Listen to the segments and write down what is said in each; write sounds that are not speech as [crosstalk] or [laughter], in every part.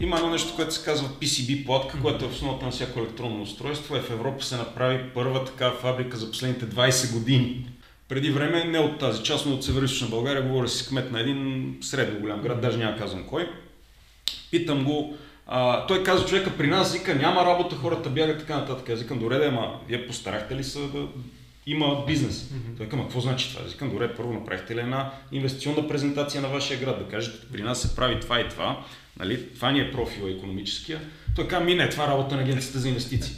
има едно нещо, което се казва PCB платка, което е в основата на всяко електронно устройство. Е в Европа се направи първа така фабрика за последните 20 години. Преди време, не от тази част, но от Северо-Источна България, говоря си с кмет на един средно голям град, даже няма казвам кой. Питам го, а, той каза, човека при нас, вика, няма работа, хората бягат така нататък. Аз викам, добре, да, ама вие постарахте ли се да има бизнес? Mm-hmm. Той каза, какво значи това? Викам, добре, първо направихте ли една инвестиционна презентация на вашия град, да кажете, при нас се прави това и това, нали? това ни е профила економическия. Той каза, ми не, това е работа на агенцията за инвестиции.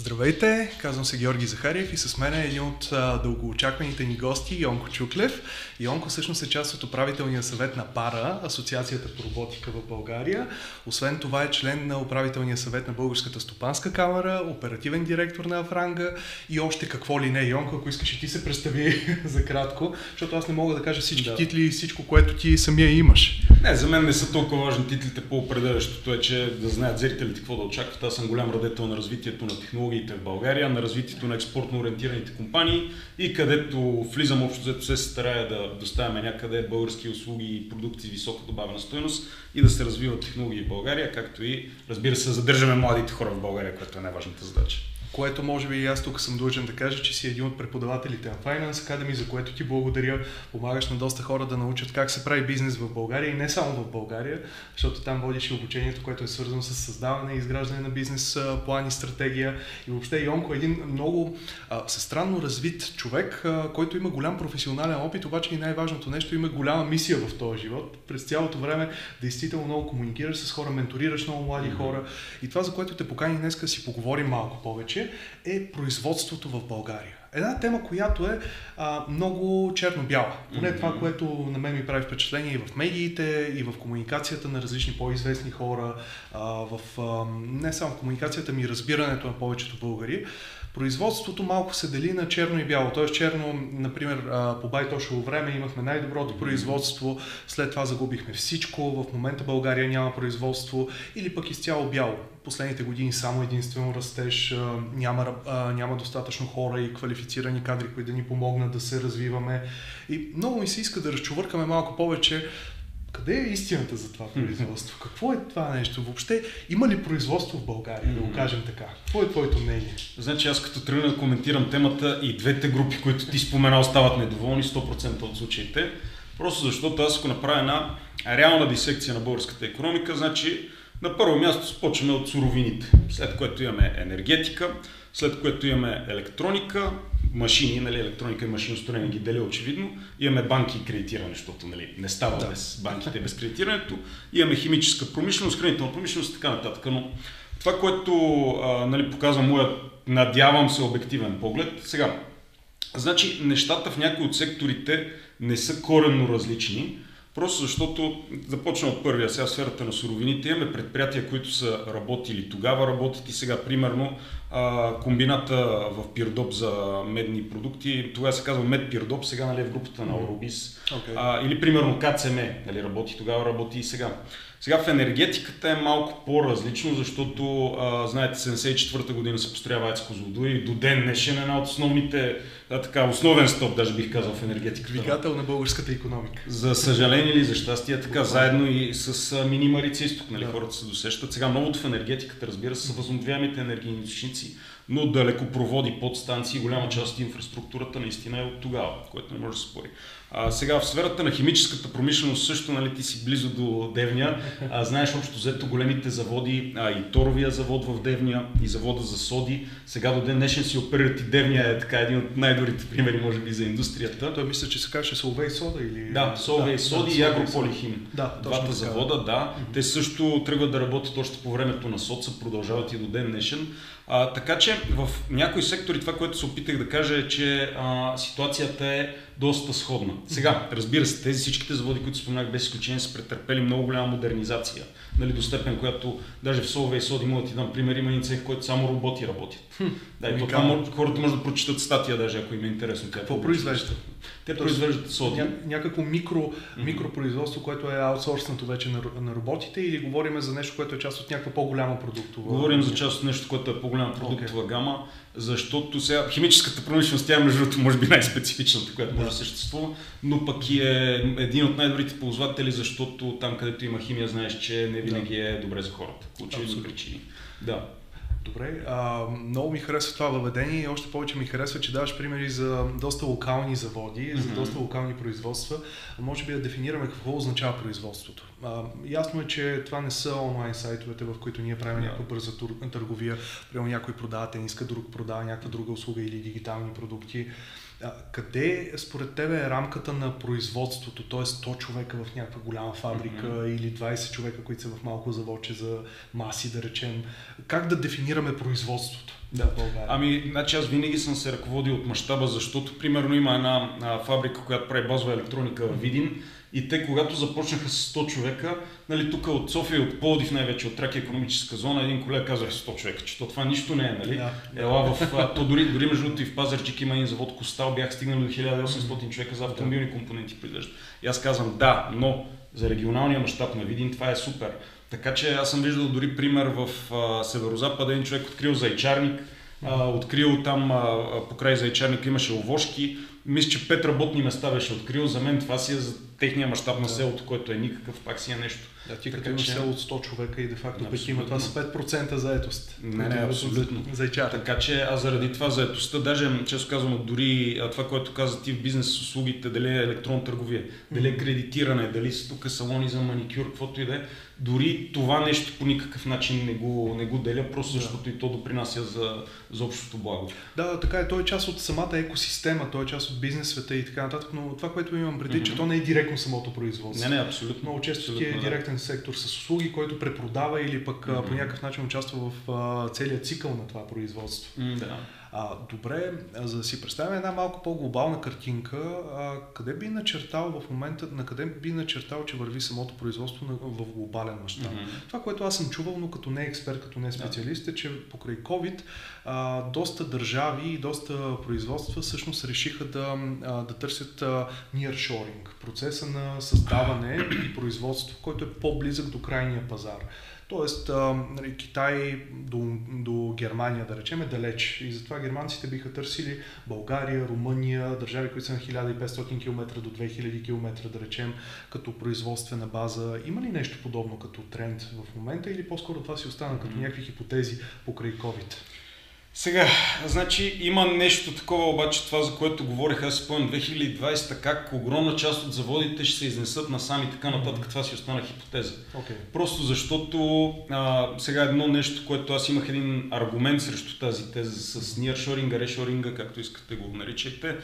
Здравейте, казвам се Георги Захариев и с мен е един от а, дългоочакваните ни гости, Йонко Чуклев. Йонко всъщност е част от управителния съвет на ПАРА, Асоциацията по роботика в България. Освен това е член на управителния съвет на Българската стопанска камера, оперативен директор на Афранга и още какво ли не. Йонко, ако искаш и ти се представи [laughs] за кратко, защото аз не мога да кажа всички да. титли и всичко, което ти самия имаш. Не, за мен не са толкова важни титлите по определящото е, че да знаят зрителите какво да очакват. Аз съм голям радетел на развитието на технологиите в България, на развитието на експортно ориентираните компании и където влизам общо, взето се старая да доставяме някъде български услуги и продукти с висока добавена стоеност и да се развиват технологии в България, както и разбира се задържаме младите хора в България, което е най-важната задача което може би и аз тук съм длъжен да кажа, че си един от преподавателите на Finance Academy, за което ти благодаря. Помагаш на доста хора да научат как се прави бизнес в България и не само в България, защото там водиш и обучението, което е свързано с създаване и изграждане на бизнес план и стратегия. И въобще Йонко е един много а, странно развит човек, а, който има голям професионален опит, обаче и най-важното нещо има голяма мисия в този живот. През цялото време действително много комуникираш с хора, менторираш много млади mm-hmm. хора. И това, за което те покани днес, си поговорим малко повече е производството в България. Една тема, която е а, много черно-бяла. Поне mm-hmm. това, което на мен ми прави впечатление и в медиите, и в комуникацията на различни по-известни хора, а, в а, не само в комуникацията ми, разбирането на повечето българи. Производството малко се дели на черно и бяло. Тоест черно, например, по Байтошово време имахме най-доброто производство, след това загубихме всичко, в момента България няма производство или пък изцяло бяло. Последните години само единствено растеж, няма, няма достатъчно хора и квалифицирани кадри, които да ни помогнат да се развиваме. И много ми се иска да разчувъркаме малко повече къде е истината за това производство? Какво е това нещо? Въобще има ли производство в България, да го кажем така? Какво е твоето мнение? Значи аз като тръгна да коментирам темата и двете групи, които ти спомена, остават недоволни 100% от случаите. Просто защото аз ако направя една реална дисекция на българската економика, значи на първо място започваме от суровините, след което имаме енергетика, след което имаме електроника, машини, нали, електроника и машиностроение ги деля очевидно. Имаме банки и кредитиране, защото нали, не става да. без банките без кредитирането. Имаме химическа промишленост, хранителна промишленост и така нататък. Но това, което а, нали, показва моят, надявам се, обективен поглед, сега, значи нещата в някои от секторите не са коренно различни, Просто защото започна от първия сега сферата на суровините. Имаме предприятия, които са работили тогава, работят и сега. Примерно а, комбината в Пирдоп за медни продукти, тогава се казва Мед Пирдоп, сега нали, е в групата на Орубис. Okay. А, или примерно КЦМ, нали, работи тогава, работи и сега. Сега в енергетиката е малко по-различно, защото, а, знаете, 74-та година се построява Ецко Козлодуй и до ден днешен е една от основните, да, така, основен стоп, даже бих казал в енергетиката. Двигател на българската економика. За съжаление или за щастие, така, заедно и с а, мини Марица изток, нали, хората се досещат. Сега новото в енергетиката, разбира се, са възобновяемите енергийни източници, но далеко проводи подстанции, голяма част от инфраструктурата наистина е от тогава, което не може да се спори. А, сега в сферата на химическата промишленост също, нали, ти си близо до Девня. А, знаеш общо взето големите заводи, а, и Торовия завод в Девня, и завода за соди. Сега до ден днешен си оперират и Девня е така един от най-добрите примери, може би, за индустрията. Той мисля, че се казваше Солвей Сода или... Да, Солвей да, Соди да, и Агрополихим. Да, Двата завода, да. Mm-hmm. Те също тръгват да работят още по времето на соца, продължават и до ден днешен. А, така че в някои сектори това, което се опитах да кажа е, че а, ситуацията е доста сходна. Сега, разбира се, тези всичките заводи, които споменах без изключение, са претърпели много голяма модернизация. Нали, до степен, която даже в Солове и Соди мога да ти дам пример, има един цех, който само роботи работят. Хм, да, и това може, хората може да прочитат статия, даже ако им е интересно. Какво произвеждат? Те Тоест, произвеждат соди. Ня, някакво микро, mm-hmm. микропроизводство, което е аутсорснато вече на, на роботите или говорим за нещо, което е част от някаква по-голяма продуктова? Говорим за част от нещо, което е по-голяма продуктова okay. гама, защото сега химическата промишленост, тя е между другото може би най-специфичната, която може да съществува, но пък и е един от най-добрите ползватели, защото там, където има химия, знаеш, че не винаги е добре за хората. Очевидни причини. Да. Добре, а, много ми харесва това въведение и още повече ми харесва, че даваш примери за доста локални заводи, mm-hmm. за доста локални производства. Може би да дефинираме какво означава производството. А, ясно е, че това не са онлайн сайтовете, в които ние правим yeah. някаква бърза търговия. Примерно някой продава тениска, друг продава някаква друга услуга или дигитални продукти. Къде според тебе е рамката на производството, т.е. 100 човека в някаква голяма фабрика mm-hmm. или 20 човека, които са в малко заводче за маси, да речем? Как да дефинираме производството? Да, България. Ами, значи аз винаги съм се ръководил от мащаба, защото примерно има една а, фабрика, която прави базова електроника в Видин и те, когато започнаха с 100 човека, нали, тук от София, от Плодив, най-вече от Траки економическа зона, един колега каза 100 човека, че то това нищо не е, нали? Да, Ела в, а, то дори, дори между другото и в Пазарчик има един завод Костал, бях стигнали до 1800 човека за автомобилни компоненти произвеждат. И аз казвам да, но за регионалния мащаб на Видин това е супер. Така че аз съм виждал дори пример в а, Северозапада, един човек открил зайчарник, а, открил там а, покрай зайчарник имаше овошки, мисля, че пет работни места беше открил. За мен това си е за техния мащаб на селото, който е никакъв, пак си е нещо. Да, ти като имаш че... село от 100 човека и де факто пък има това с 5% заетост. Не, не, абсолютно. Зайчар. Така че аз заради това заетостта, даже често казвам, дори това, което каза ти в бизнес услугите, дали е електронна търговия, дали е кредитиране, дали са тук салони за маникюр, каквото и да е, дори това нещо по никакъв начин не го, не го деля, просто да. защото и то допринася за, за общото благо. Да, така е. Той е част от самата екосистема, той е част от бизнес света и така нататък, но това, което имам преди, mm-hmm. че то не е директно самото производство. Не, не, абсолютно. Много често ти е директен да. сектор с услуги, който препродава или пък mm-hmm. по някакъв начин участва в целият цикъл на това производство. Mm, да. А, добре, за да си представим една малко по-глобална картинка, а, къде би начертал в момента, на къде би начертал, че върви самото производство на, в глобален мащаб? Mm-hmm. Това, което аз съм чувал, но като не експерт, като не специалист, е, че покрай COVID а, доста държави и доста производства всъщност решиха да, а, да търсят nearshoring, процеса на създаване и производство, който е по-близък до крайния пазар. Тоест, нали, Китай до, до Германия, да речем, е далеч. И затова германците биха търсили България, Румъния, държави, които са на 1500 км до 2000 км, да речем, като производствена база. Има ли нещо подобно като тренд в момента или по-скоро това си остана като някакви хипотези покрай COVID? Сега, значи има нещо такова обаче, това за което говорих аз спомням 2020, как огромна част от заводите ще се изнесат насам и така нататък, това си остана хипотеза. Okay. Просто защото а, сега едно нещо, което аз имах един аргумент срещу тази теза с ниршоринга, решоринга, както искате го наричайте,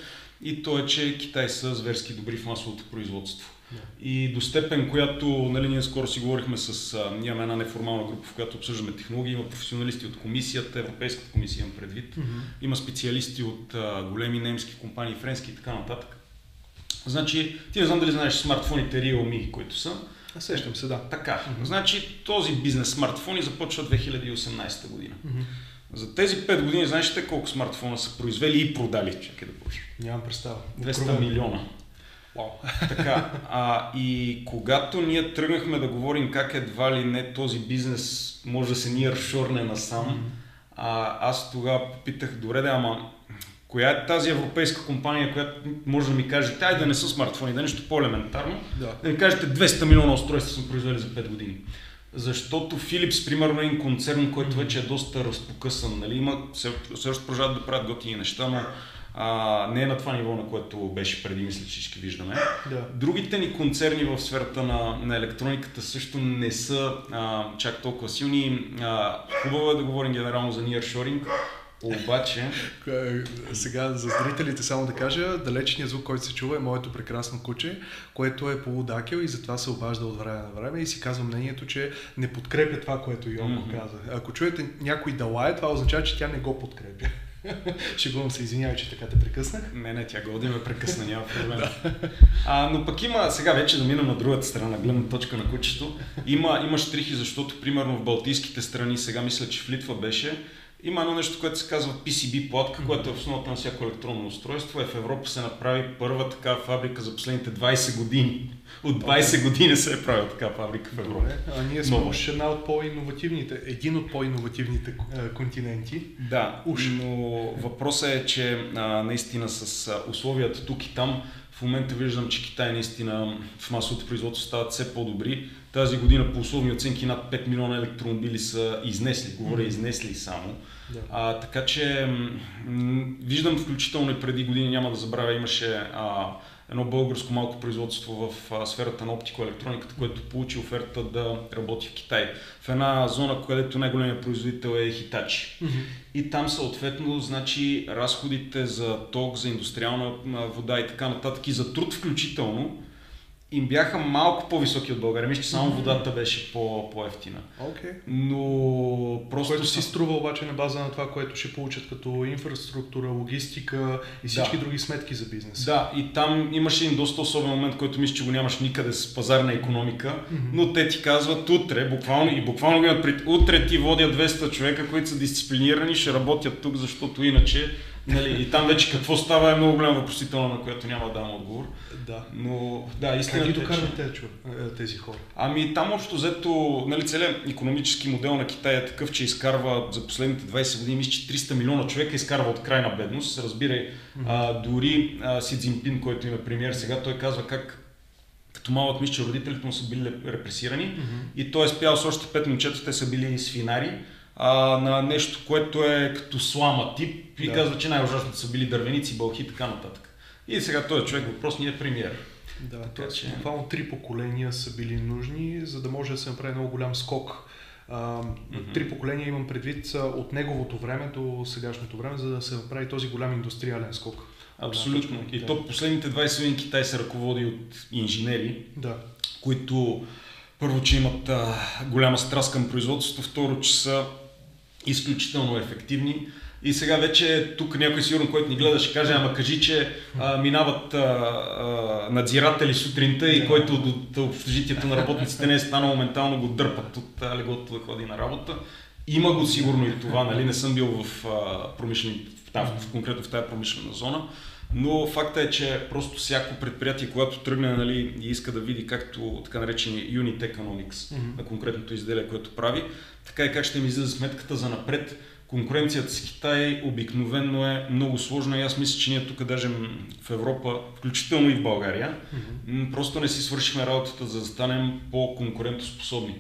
и то е, че Китай са зверски добри в масовото производство. И до степен, която нали, ние скоро си говорихме с, а, ние имаме една неформална група, в която обсъждаме технологии, има професионалисти от комисията, Европейската комисия имам предвид, mm-hmm. има специалисти от а, големи немски компании, френски и така нататък. Значи, ти не знам дали знаеш смартфоните Realme, които са. Аз сещам се, да. Така. Mm-hmm. Значи, този бизнес смартфони започва 2018 година. Mm-hmm. За тези 5 години, знаеш ли колко смартфона са произвели и продали? Чакай да почва. Нямам представа. 200 милиона. Вау. Така, а, и когато ние тръгнахме да говорим как едва ли не този бизнес може да се ни аршорне насам, mm-hmm. а, аз тогава попитах, добре да, ама коя е тази европейска компания, която може да ми каже, тай да не са смартфони, да е нещо по-елементарно, да. да ми кажете 200 милиона устройства са произвели за 5 години. Защото Philips, примерно, е един концерн, който вече е доста разпокъсан. Нали? Има, също продължават да правят готини неща, но а, не е на това ниво, на което беше преди, мисля, че всички виждаме. Да. Другите ни концерни в сферата на, на електрониката също не са а, чак толкова силни. А, хубаво е да говорим генерално за nearshoring, обаче... Сега за зрителите само да кажа, далечният звук, който се чува е моето прекрасно куче, което е полудакел и затова се обажда от време на време и си казва мнението, че не подкрепя това, което Йонко mm-hmm. каза. Ако чуете някой да лае, това означава, че тя не го подкрепя. [laughs] Шегувам се, извинявай, че така те прекъснах. Не, не, тя годи ме прекъсна, няма проблем. [laughs] а, но пък има, сега вече да минем на другата страна, на гледна точка на кучето. Има, има штрихи, защото примерно в Балтийските страни, сега мисля, че в Литва беше, има едно нещо, което се казва PCB платка, mm-hmm. което е в основата на всяко електронно устройство. Е в Европа се направи първа така фабрика за последните 20 години. От 20 okay. години се е правила така фабрика в Европа. Добре. А ние сме уж една от по-инновативните, един от по-инновативните континенти. Да, уж. но въпросът е, че а, наистина с условията тук и там В момента виждам, че Китай наистина в масовото производство стават все по-добри. Тази година по условни оценки над 5 милиона електромобили са изнесли, говоря изнесли само. Да. А, така че м- виждам включително и преди години, няма да забравя, имаше а, едно българско малко производство в а, сферата на оптико-електрониката, което получи оферта да работи в Китай. В една зона, където най-големият производител е Хитачи. Mm-hmm. И там съответно, значи, разходите за ток, за индустриална вода и така нататък и за труд включително, им бяха малко по-високи от България. Мисля, че само водата беше по- по-ефтина. Okay. Но просто... Което си струва обаче на база на това, което ще получат като инфраструктура, логистика и всички да. други сметки за бизнес. Да, и там имаше един доста особен момент, който мисля, че го нямаш никъде с пазарна економика, mm-hmm. но те ти казват утре, буквално, и буквално имат пред... Утре ти водят 200 човека, които са дисциплинирани, ще работят тук, защото иначе Нали, и там вече какво става е много голяма въпросителна, на която няма да дам отговор. Да. Но да, истина как ги докарват тези, тези хора? Ами там общо взето, нали, целият економически модел на Китай е такъв, че изкарва за последните 20 години, мисля, че 300 милиона човека изкарва от крайна бедност. Разбирай, mm-hmm. а, дори а, Си Цзинпин, който има премьер сега, той казва как като малък мисля, че родителите му са били репресирани mm-hmm. и той е спял с още 5 момчета, те са били свинари а, на нещо, което е като слама тип и да. казва, че най-ужасните са били дървеници, бълхи и така нататък. И сега този човек въпрос ни е премиер. Да, така, че... буквално три поколения са били нужни, за да може да се направи много голям скок. А, mm-hmm. Три поколения имам предвид от неговото време до сегашното време, за да се направи този голям индустриален скок. Абсолютно. Да, и то последните 20 години Китай се ръководи от инженери, да. които първо, че имат а, голяма страст към производството, второ, че са изключително ефективни. И сега вече тук някой сигурно, който ни гледа, ще каже, ама кажи, че а, минават а, а, надзиратели сутринта и който до общежитието на работниците не е станал моментално го дърпат от леглото да ходи на работа. Има го сигурно и това, нали? Не съм бил в, а, промишлен, в, в, конкретно в тази промишлена зона. Но факта е, че просто всяко предприятие, когато тръгне нали, и иска да види както така наречени unit economics mm-hmm. на конкретното изделие, което прави, така и как ще ми излиза сметката за напред. Конкуренцията с Китай обикновенно е много сложна и аз мисля, че ние тук даже в Европа, включително и в България, mm-hmm. просто не си свършихме работата за да станем по-конкурентоспособни.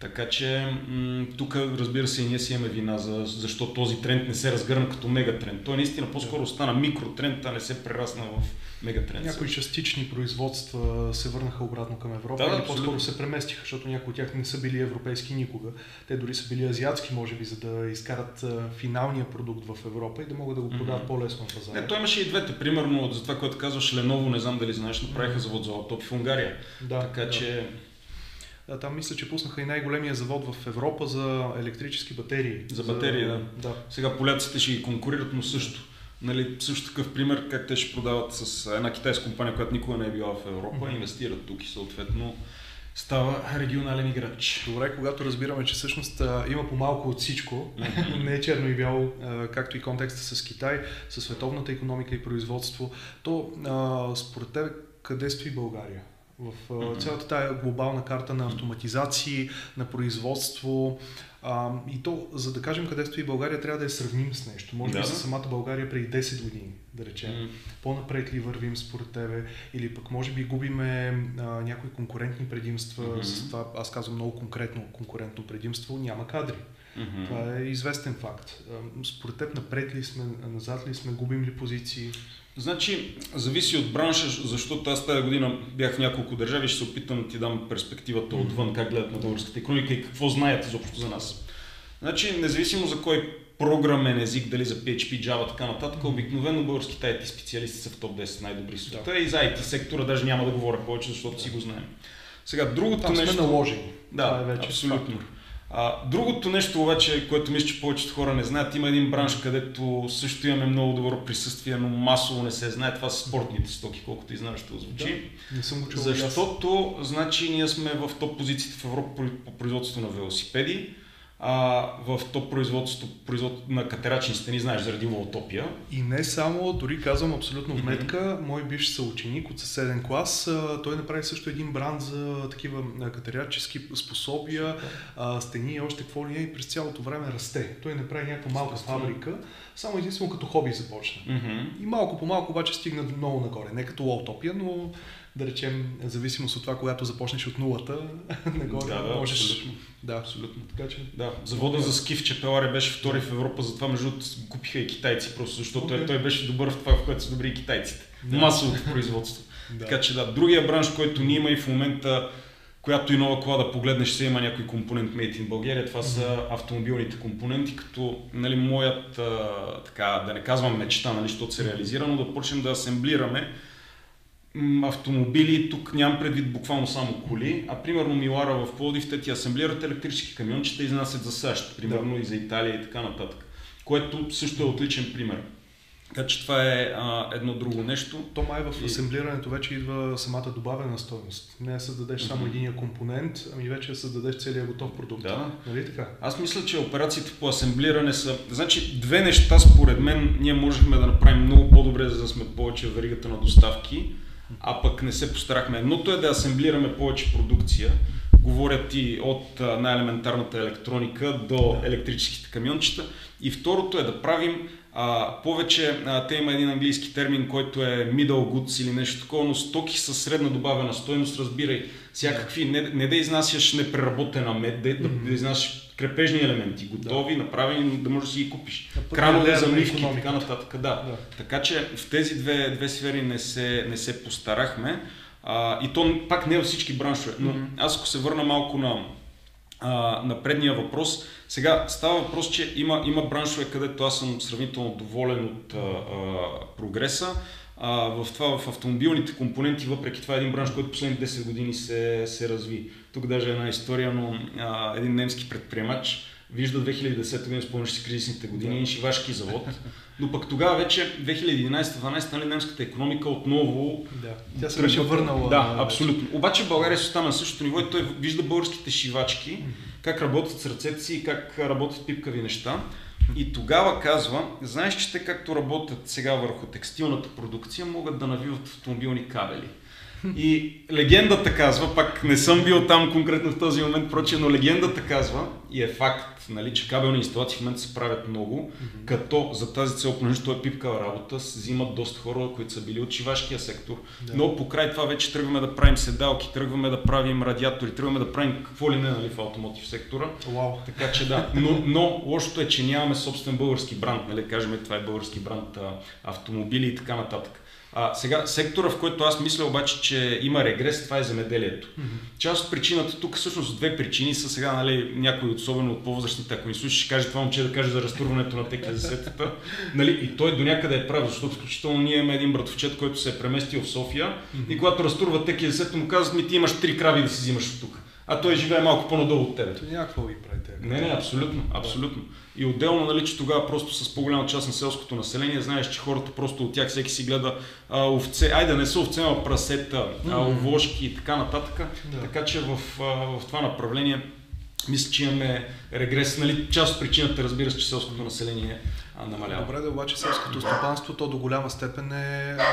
Така че м- тук, разбира се, и ние си имаме вина, за, защо този тренд не се разгърна като мегатренд. Той наистина по-скоро стана микротренд, а не се прерасна в мегатренд. Някои частични производства се върнаха обратно към Европа да, или по-скоро се преместиха, защото някои от тях не са били европейски никога. Те дори са били азиатски, може би, за да изкарат финалния продукт в Европа и да могат да го продават mm-hmm. по-лесно на пазара. Не, той имаше и двете. Примерно за това, което казваш Леново, не знам дали знаеш, направиха завод за лаптопи в Унгария. Да, така да. че там мисля, че пуснаха и най-големия завод в Европа за електрически батерии. За батерии, за... да. да. Сега поляците ще ги конкурират, но също. Нали, също такъв пример, как те ще продават с една китайска компания, която никога не е била в Европа, mm-hmm. инвестират тук и съответно става регионален играч. Добре, когато разбираме, че всъщност а, има по-малко от всичко, не е черно и бяло, а, както и контекста с Китай, с световната економика и производство, то а, според теб къде стои България? В цялата тая глобална карта на автоматизации, на производство. А, и то, за да кажем къде стои България, трябва да я сравним с нещо. Може да, би с самата България преди 10 години, да речем. Mm. По-напред ли вървим според тебе? Или пък може би губиме а, някои конкурентни предимства. Mm-hmm. С това, аз казвам много конкретно конкурентно предимство, няма кадри. Mm-hmm. Това е известен факт. Според теб напред ли сме, назад ли сме, губим ли позиции? Значи, зависи от бранша, защото аз тази година бях в няколко държави, ще се опитам да ти дам перспективата отвън, как гледат на българската економика и какво знаят изобщо за нас. Значи, независимо за кой програмен език, дали за PHP, Java, така нататък, обикновено българските IT специалисти са в топ 10 най-добри света да. и за IT сектора даже няма да говоря повече, защото си го знаем. Сега, другото Там нещо... сме наложени. Да, е вече абсолютно. Фактор. А, другото нещо обаче, което мисля, че повечето хора не знаят, има един бранш, където също имаме много добро присъствие, но масово не се знае. Това са спортните стоки, колкото и знаеш, ще звучи. Да, не съм го чул. Защото, значи, ние сме в топ позициите в Европа по производство на велосипеди, а, в то производство, производство на катерачни стени, знаеш, заради утопия. И не само, дори казвам абсолютно вметка, mm-hmm. мой бивш съученик от съседен клас, той направи също един бранд за такива катерачески способия, стени и още какво ли е и през цялото време расте. Той направи някаква малка фабрика, само единствено като хоби започна. Mm-hmm. И малко по малко обаче стигна много нагоре. Не като утопия, но да речем, зависимост от това, когато започнеш от нулата, [laughs] нагоре да, да, можеш... Абсолютно. Да, абсолютно. Така че... Да, завода за ски в Чепеларе беше втори в Европа, затова между другото купиха и китайци, просто защото okay. той беше добър в това, в което са добри и китайците. Да. Масовото производство. [laughs] да. Така че да, другия бранш, който ние има и в момента, която и нова кола да погледнеш, се има някой компонент Made in България, това са автомобилните компоненти, като нали, моят, а, така, да не казвам мечта, нали, защото се реализира, но да почнем да асемблираме автомобили, тук нямам предвид буквално само коли, а примерно Милара в Плодив, те ти асемблират електрически камиончета и изнасят за САЩ, примерно да. и за Италия и така нататък, което също е отличен пример. Така че това е а, едно друго нещо. То май в асемблирането вече идва самата добавена стоеност. Не да създадеш mm-hmm. само един компонент, ами вече да създадеш целият готов продукт. Да. Нали така? Аз мисля, че операциите по асемблиране са... Значи две неща според мен ние можехме да направим много по-добре, за да сме повече в веригата на доставки а пък не се постарахме. Едното е да асемблираме повече продукция, говорят и от най-елементарната електроника до електрическите камиончета. И второто е да правим а, повече, а, те има един английски термин, който е middle goods или нещо такова, но стоки с средна добавена стойност, разбирай, всякакви, не, не да изнасяш непреработена мед, да, mm-hmm. да изнасяш крепежни елементи, готови, да. направени, да можеш да си ги купиш. Да, Кранове, замивки и така нататък. Да. да. Така че в тези две, две сфери не се, не се постарахме. А, и то пак не във всички браншове. Но mm-hmm. аз ако се върна малко на, а, на предния въпрос, сега става въпрос, че има, има браншове, където аз съм сравнително доволен от а, а, прогреса. А, в това, в автомобилните компоненти, въпреки това е един бранш, който последните 10 години се, се разви. Тук даже е една история, но а, един немски предприемач вижда 2010 година, спомняш си кризисните години, да. шивашки завод. Но пък тогава вече 2011-2012 нали, немската економика отново... Да, тя се беше върнала. Да, абсолютно. Обаче България се остана на същото ниво и той вижда българските шивачки, как работят с ръцете си и как работят пипкави неща. И тогава казва, знаеш, че те както работят сега върху текстилната продукция, могат да навиват автомобилни кабели. И легендата казва, пак не съм бил там конкретно в този момент, проче, но легендата казва, и е факт, нали, че кабелни инсталации в момента се правят много, mm-hmm. като за тази цел, понеже той е пипкава работа, взимат доста хора, които са били от шивашкия сектор. Да. Но покрай това вече тръгваме да правим седалки, тръгваме да правим радиатори, тръгваме да правим какво ли не нали, в автомотив сектора. Wow. Така че да, но, но лошото е, че нямаме собствен български бранд, нали, кажем това е български бранд автомобили и така нататък. А, сега, сектора, в който аз мисля обаче, че има регрес, това е земеделието. Mm-hmm. Част от причината тук, всъщност две причини са сега, нали, някой особено от по-възрастните, ако ни слушаш, ще каже това момче да каже за разтурването на теки за сетата. [laughs] нали, и той до някъде е прав, защото включително ние имаме един братовчет, който се е преместил в София mm-hmm. и когато разтурва теки за сета му казват ми ти имаш три крави да си взимаш от тук а той живее малко по-надолу от теб. Това някакво ви правите. Не, не, абсолютно, абсолютно. И отделно, нали, че тогава просто с по-голяма част на селското население, знаеш, че хората просто от тях всеки си гледа а, овце, айде не са овце, а прасета, а, овошки и така нататък. Да. Така че в, а, в това направление мисля, че имаме регрес. Нали, част от причината, разбира се, че селското население намалява. Добре, да обаче селското стопанство то до голяма степен е а,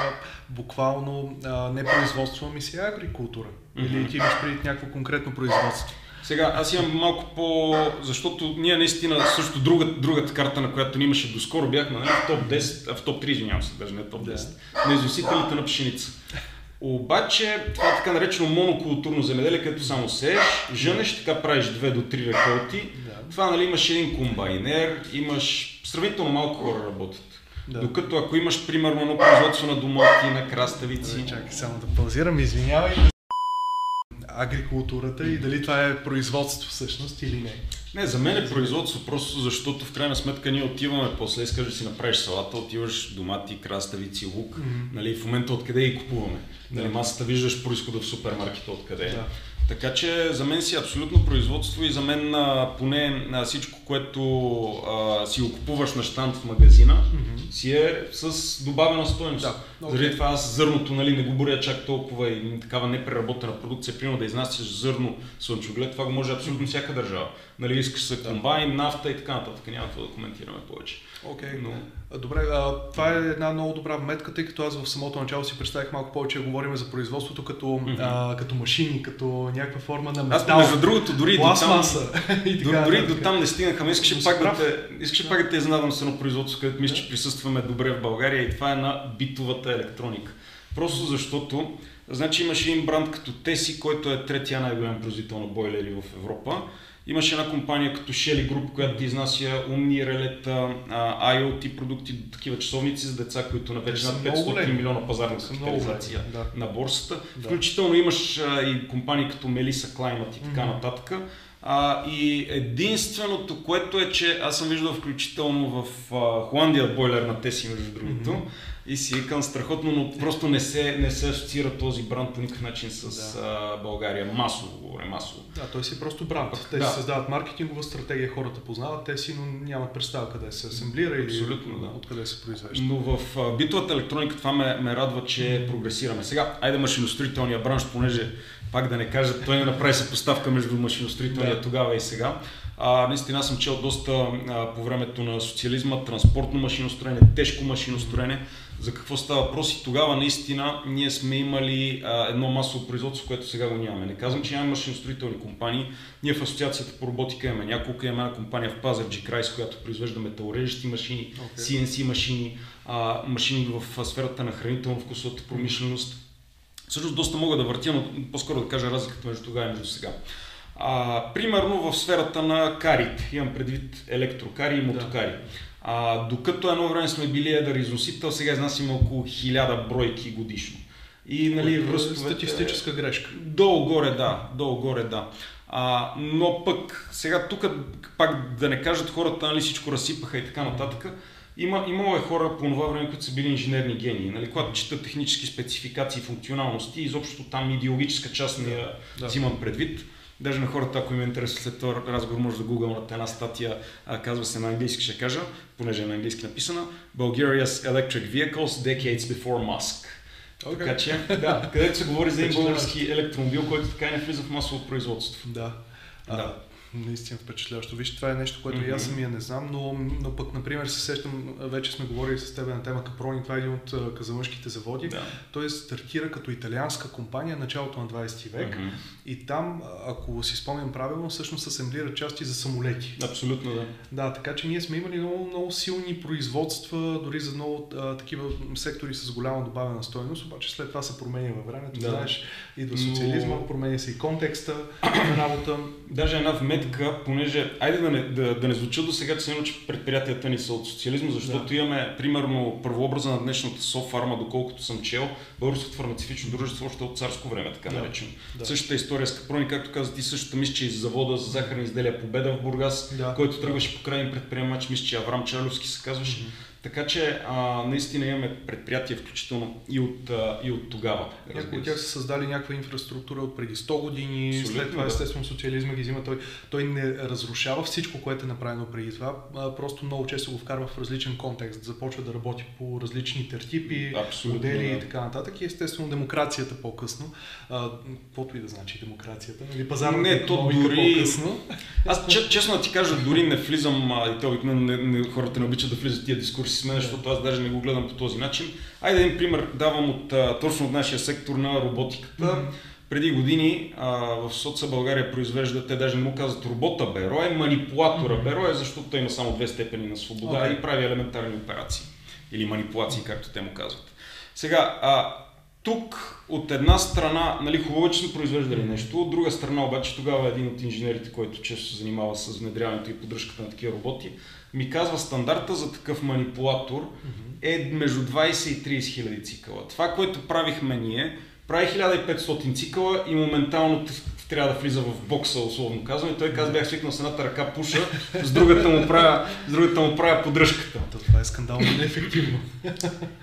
буквално а, не производство, ами си е агрикултура. Mm-hmm. Или ти имаш преди някакво конкретно производство? Сега, аз имам малко по... Защото ние наистина също друга, другата карта, на която ни имаше доскоро, бяхме нали, в топ 10, а в топ 3, извинявам се, даже не топ 10, yeah. на износителите на пшеница. Обаче това е така наречено монокултурно земеделие, където само сееш, жънеш, така правиш 2 до 3 реколти. Yeah. Това нали, имаш един комбайнер, имаш сравнително малко хора работят. Да. Докато ако имаш примерно едно производство на домати, на краставици. Да, чакай само да паузирам, извинявай агрикултурата и дали това е производство всъщност или не. Не, за мен е производство, просто защото в крайна сметка ние отиваме после, искаш да си направиш салата, отиваш домати, краставици, лук, mm-hmm. нали, в момента откъде ги купуваме. Нали, масата виждаш происхода в супермаркета откъде. Да. Така че за мен си е абсолютно производство и за мен а, поне а, всичко, което а, си окупуваш на штант в магазина, mm-hmm. си е с добавена стоеност. Да, okay. Заради това аз зърното нали, не го боря чак толкова и такава непреработена продукция, примерно да изнасяш зърно слънчоглед, това го може абсолютно всяка държава. Нали, искаш се комбайн, нафта и така нататък. Няма какво да коментираме повече. Okay. Но... Добре, а, това е една много добра метка, тъй като аз в самото начало си представих малко повече да говорим за производството като, mm-hmm. а, като машини, като някаква форма на метал. Аз между другото дори пластмаса. До там, [laughs] дори до там не стигнаха. Искаше пак, да те, искаше пак да те изненадам с едно производство, където мисля, че присъстваме добре в България и това е на битовата електроника. Просто защото, значи имаше един бранд като Теси, който е третия най-голям производител на бойлери в Европа. Имаше една компания като Shelly Group, която изнася умни релета, IoT продукти, такива часовници за деца, които на вече над 500 милиона пазарна капитализация да. на борсата. Да. Включително имаш а, и компании като Melissa Climate и така mm-hmm. нататък. А, и единственото, което е, че аз съм виждал включително в а, Холандия бойлер на Теси, между другото, mm-hmm и си викам страхотно, но просто не се, не се асоциира този бранд по никакъв начин с да. а, България. Масово, говоря, масово. Да, той си е просто бранд. Те да. си създават маркетингова стратегия, хората познават те си, но нямат представа къде се асемблира или Абсолютно, да. откъде се произвежда. Но в а, битовата електроника това ме, ме радва, че прогресираме. Сега, айде машиностроителния бранш, понеже пак да не кажа, той не направи съпоставка между машиностроителния да. тогава и сега. А, наистина съм чел доста а, по времето на социализма, транспортно машиностроене, тежко машиностроене, за какво става въпрос и тогава наистина ние сме имали а, едно масово производство, което сега го нямаме. Не казвам, че нямаме машиностроителни компании. Ние в Асоциацията по роботика имаме няколко, имаме една компания в Пазарджи Крайс, която произвежда металорежещи машини, okay. CNC машини, а, машини в сферата на хранително-вкусовата промишленост. Също доста мога да въртя, но по-скоро да кажа разликата между тогава и между сега. А, примерно в сферата на карите, имам предвид електрокари и мотокари. Да. А, докато едно време сме били едър износител, сега изнасяме около 1000 бройки годишно. И нали, ръстовете... Статистическа грешка. Долу-горе да, долу-горе да. А, но пък сега тук пак да не кажат хората, нали всичко разсипаха и така нататък. Има, имало е хора по това време, които са били инженерни гении, нали, когато четат технически спецификации, функционалности, изобщо там идеологическа част не я да. взимам предвид. Даже на хората, ако им е интересно след този разговор, може да гугълнат една статия, а, казва се на английски, ще кажа, понеже е на английски написана, Bulgaria's Electric Vehicles Decades Before Musk. Okay. Така че, да, където се говори за един български електромобил, който така и не влиза в масово производство. Да. да наистина впечатляващо. Виж, това е нещо, което mm-hmm. и аз самия не знам, но, но пък, например, се сещам, вече сме говорили с теб на тема Капрони, това е един от казамъжките заводи. Да. Той стартира като италианска компания началото на 20 век mm-hmm. И там, ако си спомням правилно, всъщност асемблира части за самолети. Абсолютно, да. Да, така че ние сме имали много, много силни производства, дори за много а, такива сектори с голяма добавена стоеност, обаче след това се променя във времето. Да. Знаеш, идва социализма, но... променя се и контекста на работа. Даже една вмет сметка, понеже, айде да не, да, да не звуча до сега, че, че предприятията ни са от социализма, защото да. имаме, примерно, първообраза на днешната Софарма, доколкото съм чел, българското фармацевтично дружество още от царско време, така да. наречено. Да. Същата история с Капрони, както каза ти, същата мисля, че и завода за захарни изделия Победа в Бургас, да. който тръгваше по крайен предприемаач, мисля, че Аврам Чарловски се казваше. Mm-hmm така че а, наистина имаме предприятия, включително и от, а, и от тогава. Някои от тях са създали някаква инфраструктура от преди 100 години, Абсолютно, след това да. естествено социализма ги взима. Той, той не разрушава всичко, което е направено преди това, а, просто много често го вкарва в различен контекст, започва да работи по различни тертипи, модели да. и така нататък. И естествено демокрацията по-късно, а, каквото и да значи демокрацията, нали, пазарната не, то дори... по-късно. Аз честно да ти кажа, дори не влизам, и те обикновено хората не обичат да влизат тия дискурси с мен, защото аз даже не го гледам по този начин. Айде един пример давам от, точно от нашия сектор на роботиката. Mm-hmm. Преди години а, в Соца България произвежда, те даже не му казват робота Беро, е манипулатора Беро, е, защото той има само две степени на свобода okay. и прави елементарни операции. Или манипулации, както те му казват. Сега, а, тук от една страна, нали, хубаво, че сме произвеждали нещо, от друга страна обаче тогава един от инженерите, който често се занимава с внедряването и поддръжката на такива роботи, ми казва стандарта за такъв манипулатор е между 20 и 30 хиляди цикъла. Това, което правихме ние, прави 1500 цикъла и моментално трябва да влиза в бокса, условно казвам. И той каза, бях свикнал с едната ръка пуша, с другата му правя, с другата му правя поддръжката. То, това е скандално неефективно.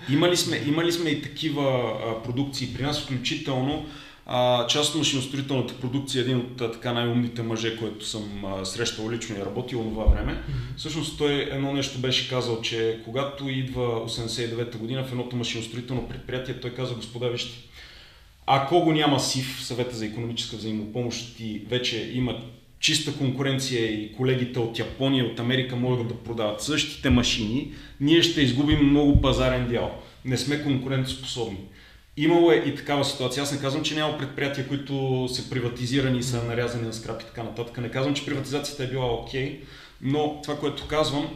имали, сме, имали сме и такива а, продукции при нас, включително а, част от машиностроителната продукция е един от така най-умните мъже, който съм а, срещал лично и е работил това време. Mm-hmm. Всъщност той едно нещо беше казал, че когато идва 89-та година в едното машиностроително предприятие, той каза, господа, вижте, ако го няма СИФ, съвета за економическа взаимопомощ и вече има чиста конкуренция и колегите от Япония, от Америка могат да продават същите машини, ние ще изгубим много пазарен дял. Не сме конкурентоспособни. Имало е и такава ситуация. Аз не казвам, че няма предприятия, които са приватизирани и са нарязани на скрап и така нататък. Не казвам, че приватизацията е била окей, okay, но това, което казвам,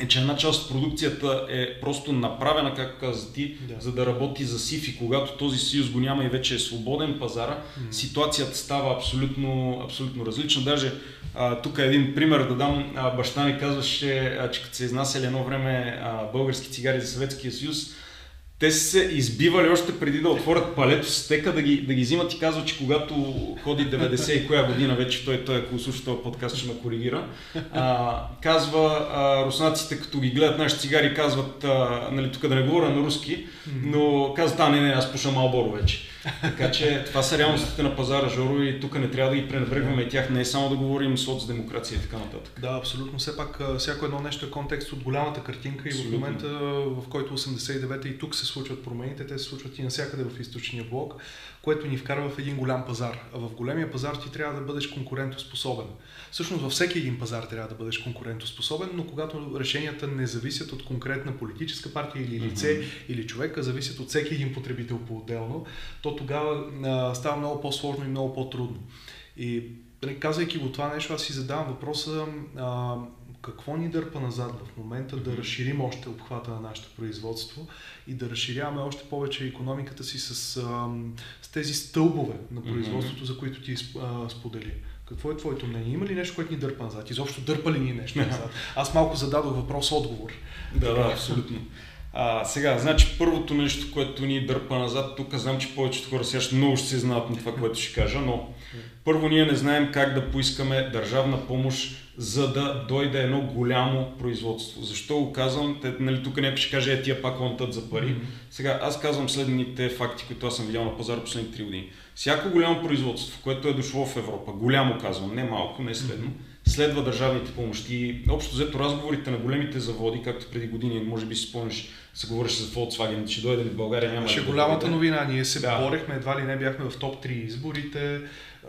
е, че една част от продукцията е просто направена, както каза ти, да. за да работи за СИФ и когато този съюз го няма и вече е свободен пазара, mm. ситуацията става абсолютно, абсолютно различна. Даже а, тук е един пример да дам. А, баща ми казваше, а, че като се изнасяли едно време а, български цигари за Съветския съюз, те са се избивали още преди да отворят палето с тека да ги, да ги взимат и казват, че когато ходи 90 и коя година вече, той, той ако слуша този подкаст, ще ме коригира, а, казва, а, руснаците като ги гледат нашите цигари, казват, а, нали, тук да не говоря на руски, но казват, а не, не, аз пуша Малборо вече. Така че това са реалностите на пазара, Жоро, и тук не трябва да ги пренебрегваме тях, не е само да говорим соцдемокрация и така нататък. Да, абсолютно. Все пак всяко едно нещо е контекст от голямата картинка и в момента, в който 89-та и тук се случват промените, те се случват и навсякъде в източния блок, което ни вкарва в един голям пазар. А в големия пазар ти трябва да бъдеш конкурентоспособен. Всъщност във всеки един пазар трябва да бъдеш конкурентоспособен, но когато решенията не зависят от конкретна политическа партия или лице mm-hmm. или човека, зависят от всеки един потребител по-отделно, то тогава а, става много по-сложно и много по-трудно. И нали, казвайки го това нещо, аз си задавам въпроса а, какво ни дърпа назад в момента да разширим още обхвата на нашето производство и да разширяваме още повече економиката си с, с тези стълбове на производството, за които ти сподели. Какво е твоето мнение? Има ли нещо, което ни дърпа назад? Изобщо дърпа ли ни нещо назад? Аз малко зададох въпрос-отговор. Да, да, абсолютно. А, сега, значи първото нещо, което ни дърпа назад, тук знам, че повечето хора сега много ще се знаят на това, което ще кажа, но първо ние не знаем как да поискаме държавна помощ, за да дойде едно голямо производство. Защо го казвам? Те, нали, тук някой ще каже, е, тия пак лънтат за пари. Mm-hmm. Сега, аз казвам следните факти, които аз съм видял на пазара последните 3 години. Всяко голямо производство, което е дошло в Европа, голямо казвам, не малко, не следно, mm-hmm следва държавните помощи. Общо взето разговорите на големите заводи, както преди години, може би си спомняш, се говореше за Volkswagen, че дойде в България няма. Ще да голямата новина. Ние се да. борехме, едва ли не бяхме в топ 3 изборите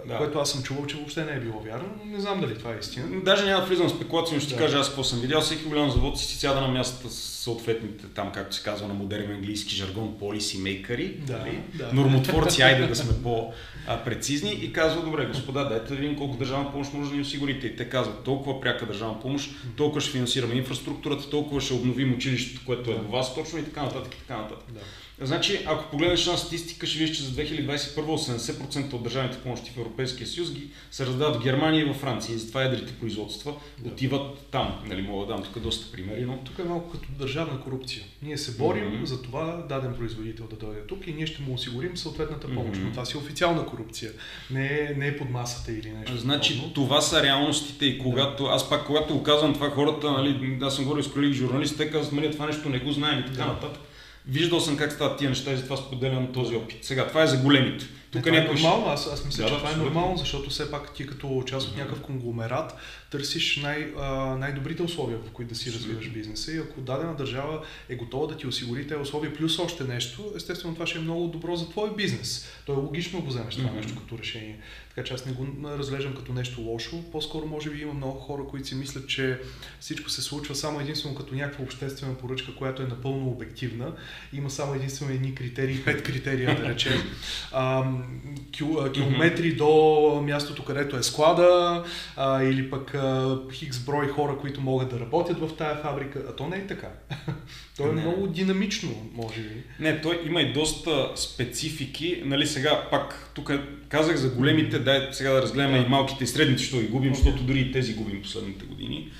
да. което аз съм чувал, че въобще не е било вярно, но не знам дали това е истина. Даже няма да влизам в спекулация, но ще да. кажа аз какво съм видял. Всеки голям завод си сяда на мястото с съответните, там както се казва на модерен английски жаргон, полиси мейкъри, да, нали? да. нормотворци, [laughs] айде да сме по-прецизни и казва, добре, господа, дайте да видим колко държавна помощ може да ни осигурите. И те казват, толкова пряка държавна помощ, толкова ще финансираме инфраструктурата, толкова ще обновим училището, което е до вас точно и така нататък. И така нататък. Да. Значи, ако погледнеш на статистика, ще видиш, че за 2021 80% от държавните помощи в Европейския съюз ги се раздават в Германия и във Франция. И затова едрите производства да. отиват там. Нали, мога да дам тук доста примери. Но... Тук е малко като държавна корупция. Ние се борим mm-hmm. за това даден производител да дойде тук и ние ще му осигурим съответната помощ. Mm-hmm. Но това си е официална корупция. Не е, не е под масата или нещо. Значи, подобно. това са реалностите и когато, да. аз пак когато го казвам това хората, нали, аз съм говорил с колеги журналисти, те казват, това нещо не го знаем и така да. нататък. Виждал съм как стават тия неща и затова споделям този опит. Сега, това е за големите. Тук това е нормално, аз, аз мисля, да, че това е нормално, защото все пак ти като част от някакъв конгломерат търсиш най, а, най-добрите условия, в които да си развиваш бизнеса и ако дадена държава е готова да ти осигури тези условия плюс още нещо, естествено това ще е много добро за твой бизнес. То е логично да го вземеш това mm-hmm. нещо като решение. Така че аз не го разглеждам като нещо лошо. По-скоро може би има много хора, които си мислят, че всичко се случва само единствено като някаква обществена поръчка, която е напълно обективна. Има само единствено едни критерии, пет критерия да речем. [laughs] А, километри mm-hmm. до мястото, където е склада, а, или пък хикс брой хора, които могат да работят в тая фабрика. А то не е така. [laughs] то е не. много динамично, може би. Не, той има и доста специфики. Нали сега пак, тук казах за големите, дай сега да разгледаме да. и малките и средните, що ги губим, okay. защото дори и тези губим последните години.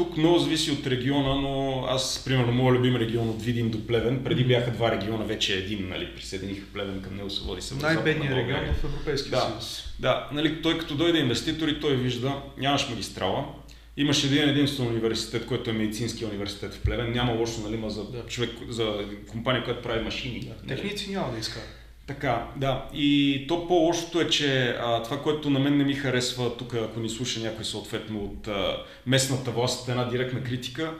Тук много зависи от региона, но аз, примерно, моят любим регион от Видин до Плевен, преди бяха два региона, вече един, нали, присъединиха Плевен към него се води се Най-бедният регион в Европейския да, съюз. Да, нали, той като дойде инвеститор и той вижда, нямаш магистрала, Имаше един единствен университет, който е медицинския университет в Плевен. Няма лошо, нали, за да. човек, за компания, която прави машини. Да. Техници няма да искат. Така, да. И то по-лошото е, че а, това, което на мен не ми харесва тук, ако ни слуша някой съответно от а, местната власт, една директна критика,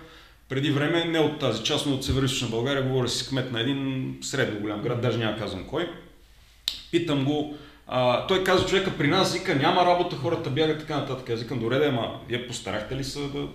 преди време, не от тази част, но от северо България, говоря си кмет на един средно голям град, даже няма казвам кой. Питам го, а, той каза, човека при нас, вика, няма работа, хората бягат така нататък. Аз викам, добре, да, ама вие постарахте ли са да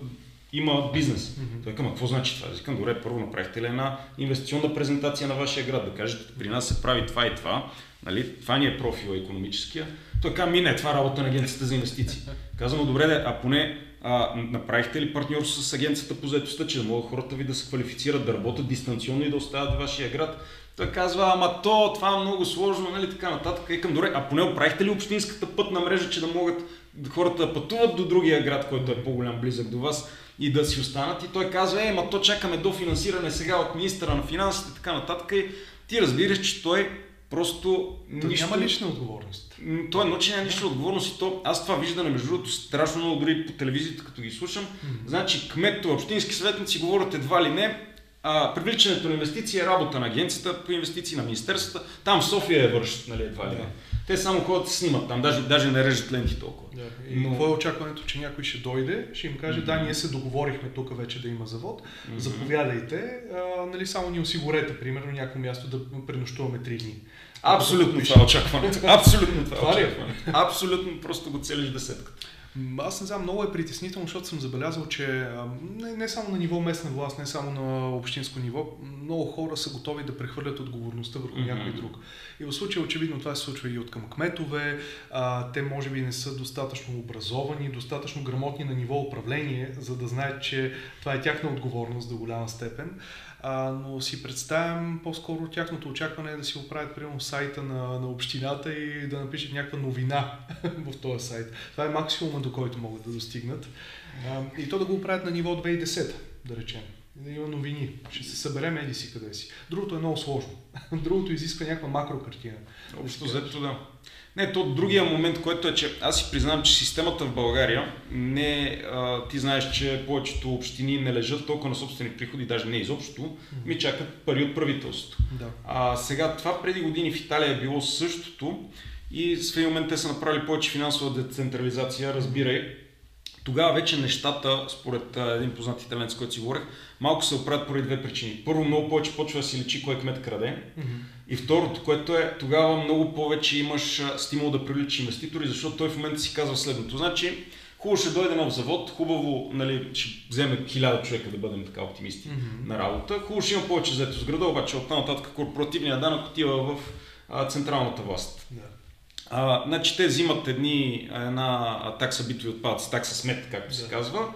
има бизнес. Mm-hmm. Той казва, какво значи това? Викам, добре, първо направихте ли една инвестиционна презентация на вашия град, да кажете, при нас се прави това и това, нали? това ни е профила економическия. Той казва, ми не, това е работа на агенцията за инвестиции. [laughs] Казвам, добре, а поне а, направихте ли партньорство с агенцията по заедостта, че да могат хората ви да се квалифицират, да работят дистанционно и да остават в вашия град? Той казва, ама то, това е много сложно, нали, така нататък. И към добре, а поне оправихте ли общинската пътна мрежа, че да могат хората да пътуват до другия град, който е по-голям близък до вас и да си останат. И той казва, е, ма то чакаме до финансиране сега от министра на финансите и така нататък. И ти разбираш, че той просто той нищо... няма лична отговорност. Той е ночи няма лична отговорност и то, аз това виждане, между другото, страшно много дори по телевизията, като ги слушам. Mm-hmm. Значи, кметто, общински съветници говорят едва ли не, а, привличането на инвестиции е работа на агенцията по инвестиции на министерствата. Там София е вършат, нали, едва ли не. Те само ходят снимат там, даже, даже не режат ленти толкова. Да. И Но... какво е очакването, че някой ще дойде, ще им каже, mm-hmm. да, ние се договорихме тук вече да има завод, mm-hmm. заповядайте, а, нали, само ни осигурете, примерно, някакво място да пренощуваме три дни. Абсолютно това е очакването. Абсолютно това е очакването. Абсолютно просто го целиш десетката. Аз не знам, много е притеснително, защото съм забелязал, че не, не само на ниво местна власт, не само на общинско ниво, много хора са готови да прехвърлят отговорността върху mm-hmm. някой друг. И в случая очевидно това се случва и от към кметове, а, те може би не са достатъчно образовани, достатъчно грамотни на ниво управление, за да знаят, че това е тяхна отговорност до голяма степен а, но си представям по-скоро тяхното очакване е да си оправят примерно сайта на, на общината и да напишат някаква новина [laughs] в този сайт. Това е максимума до който могат да достигнат. А, и то да го оправят на ниво 2010, да речем. Да има новини. Ще се съберем еди си къде си. Другото е много сложно. [laughs] Другото изисква някаква макрокартина. Общо взето да. Не, то другия момент, който е, че аз си признавам, че системата в България не, а, ти знаеш, че повечето общини не лежат толкова на собствени приходи, даже не изобщо, ми чакат пари от правителството. Да. А, сега това преди години в Италия е било същото и в един момент те са направили повече финансова децентрализация, разбирай. Тогава вече нещата, според един познат италянец, който си говорех, малко се оправят поради две причини. Първо, много повече почва да си лечи кой кмет краде. Mm-hmm. И второто, което е, тогава много повече имаш стимул да привличаш инвеститори, защото той в момента си казва следното. Значи, хубаво ще дойде нов завод, хубаво нали, ще вземе хиляда човека да бъдем така оптимисти mm-hmm. на работа. Хубаво ще има повече заето с града, обаче оттам нататък корпоративният данък отива в а, централната власт. Yeah. А, значи те взимат едни, една такса битови отпадъци, такса смет, както yeah. се казва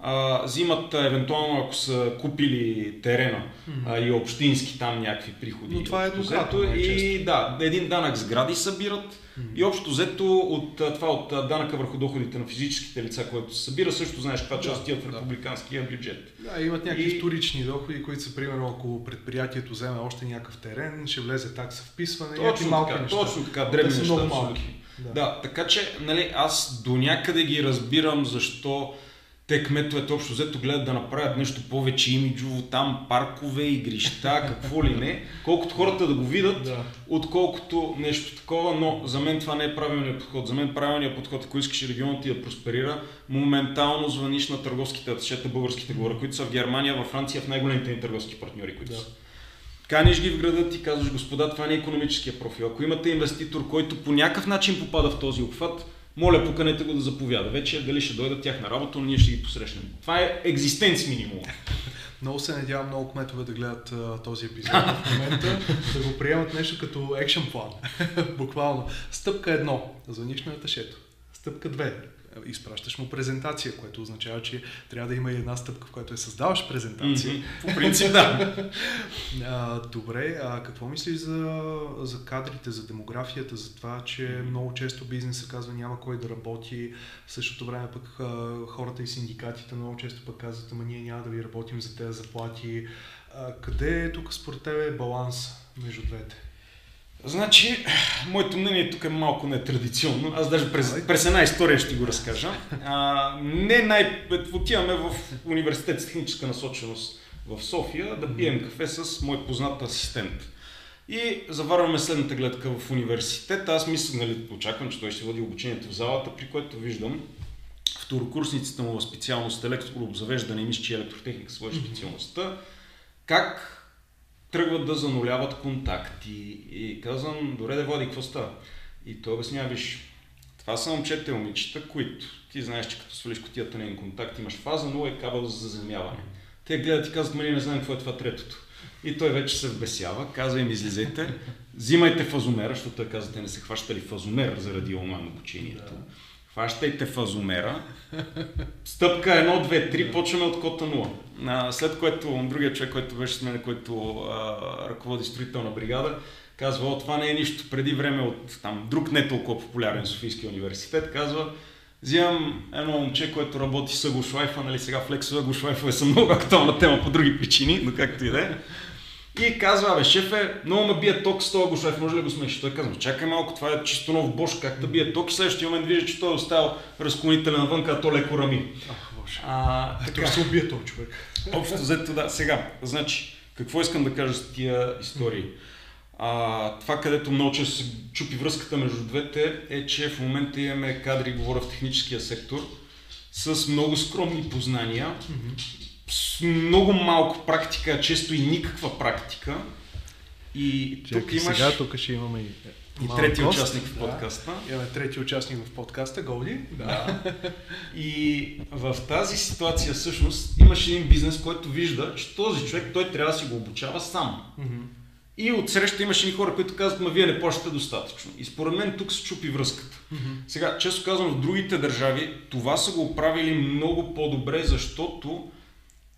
а, взимат евентуално, ако са купили терена mm-hmm. а, и общински там някакви приходи. Но това е еднократно. И да, един данък сгради събират mm-hmm. и общо взето от това от данъка върху доходите на физическите лица, което се събира, също знаеш каква част отиват да, в републиканския бюджет. Да, имат някакви и... вторични доходи, които са примерно ако предприятието вземе още някакъв терен, ще влезе такса вписване. Точно малки така, неща. точно така, дребни неща. Много малки. Да. да, така че нали, аз до някъде ги разбирам защо те кметовете общо взето гледат да направят нещо повече имиджово, там паркове, игрища, [laughs] какво ли не, колкото хората да го видят, да. отколкото нещо такова, но за мен това не е правилният подход. За мен правилният подход, ако искаш регионът ти да просперира, моментално звъниш на търговските аташета, българските гора, които са в Германия, във Франция, в най-големите ни търговски партньори, които да. са. Каниш ги в града, ти казваш, господа, това не е економическия профил. Ако имате инвеститор, който по някакъв начин попада в този обхват, моля, поканете го да заповяда. Вече дали ще дойдат тях на работа, но ние ще ги посрещнем. Това е екзистенц минимум. [laughs] Много се надявам много кметове да гледат а, този епизод в момента, [laughs] да го приемат нещо като екшен план. [laughs] Буквално. Стъпка едно. Звъниш на аташето. Стъпка две изпращаш му презентация, което означава, че трябва да има и една стъпка, в която е създаваш презентация. Mm-hmm. По принцип, да. а, добре, а какво мислиш за, за кадрите, за демографията, за това, че много често бизнесът казва няма кой да работи, в същото време пък хората и синдикатите много често пък казват, ама ние няма да ви работим за тези заплати. А, къде е тук според теб баланс между двете? Значи, [sighs] моето мнение тук е малко нетрадиционно. Аз даже през, през една история ще го разкажа. А, не най... Отиваме в университет с техническа насоченост в София да пием кафе с мой познат асистент. И заварваме следната гледка в университет. Аз мисля, нали, очаквам, че той ще води обучението в залата, при което виждам второкурсниците му в специалност електрообзавеждане и мисля, че електротехника своя специалността, как тръгват да зануляват контакти. И казвам, добре да води, какво става? И той обяснява, виж, това са момчета и момичета, които ти знаеш, че като свалиш котията на един контакт, имаш фаза 0 и кабел за заземяване. Те гледат и казват, нали не знаем какво е това третото. И той вече се вбесява, казва им излизайте, взимайте фазомера, защото той каза, те не се хващали фазомер заради онлайн обучението. Да. Хващайте фазомера. Стъпка 1, 2, 3, почваме от кота 0. А, след което другия човек, който беше с мен, който а, ръководи строителна бригада, казва, о, това не е нищо. Преди време от там, друг не толкова популярен Софийски университет, казва, взимам едно момче, което работи с Агошлайфа, нали сега флексове, Агошлайфове са много актуална тема по други причини, но както и да е. И казва, абе, шефе, много ме бие ток с този Агошлайф, може ли го смеши? Той казва, чакай малко, това е чисто нов бош, как да бие ток и следващия момент вижда, че той е оставил разклонителя навън, като леко рами. Ах, боже. А, така. се убие този човек. Общо взето да. Сега, значи, какво искам да кажа с тия истории? А, това, където много често се чупи връзката между двете, е, че в момента имаме кадри, говоря в техническия сектор, с много скромни познания, mm-hmm. С много малко практика, често и никаква практика. И Чакай, тук имаш... Сега тук ще имаме и и трети гост, участник в подкаста. Да. Имаме трети участник в подкаста, Голди. Да. [laughs] И в тази ситуация всъщност имаш един бизнес, който вижда, че този човек той трябва да си го обучава сам. Mm-hmm. И отсреща имаше и хора, които казват, ма вие не плащате достатъчно. И според мен тук се чупи връзката. Mm-hmm. Сега, често казвам, в другите държави това са го правили много по-добре, защото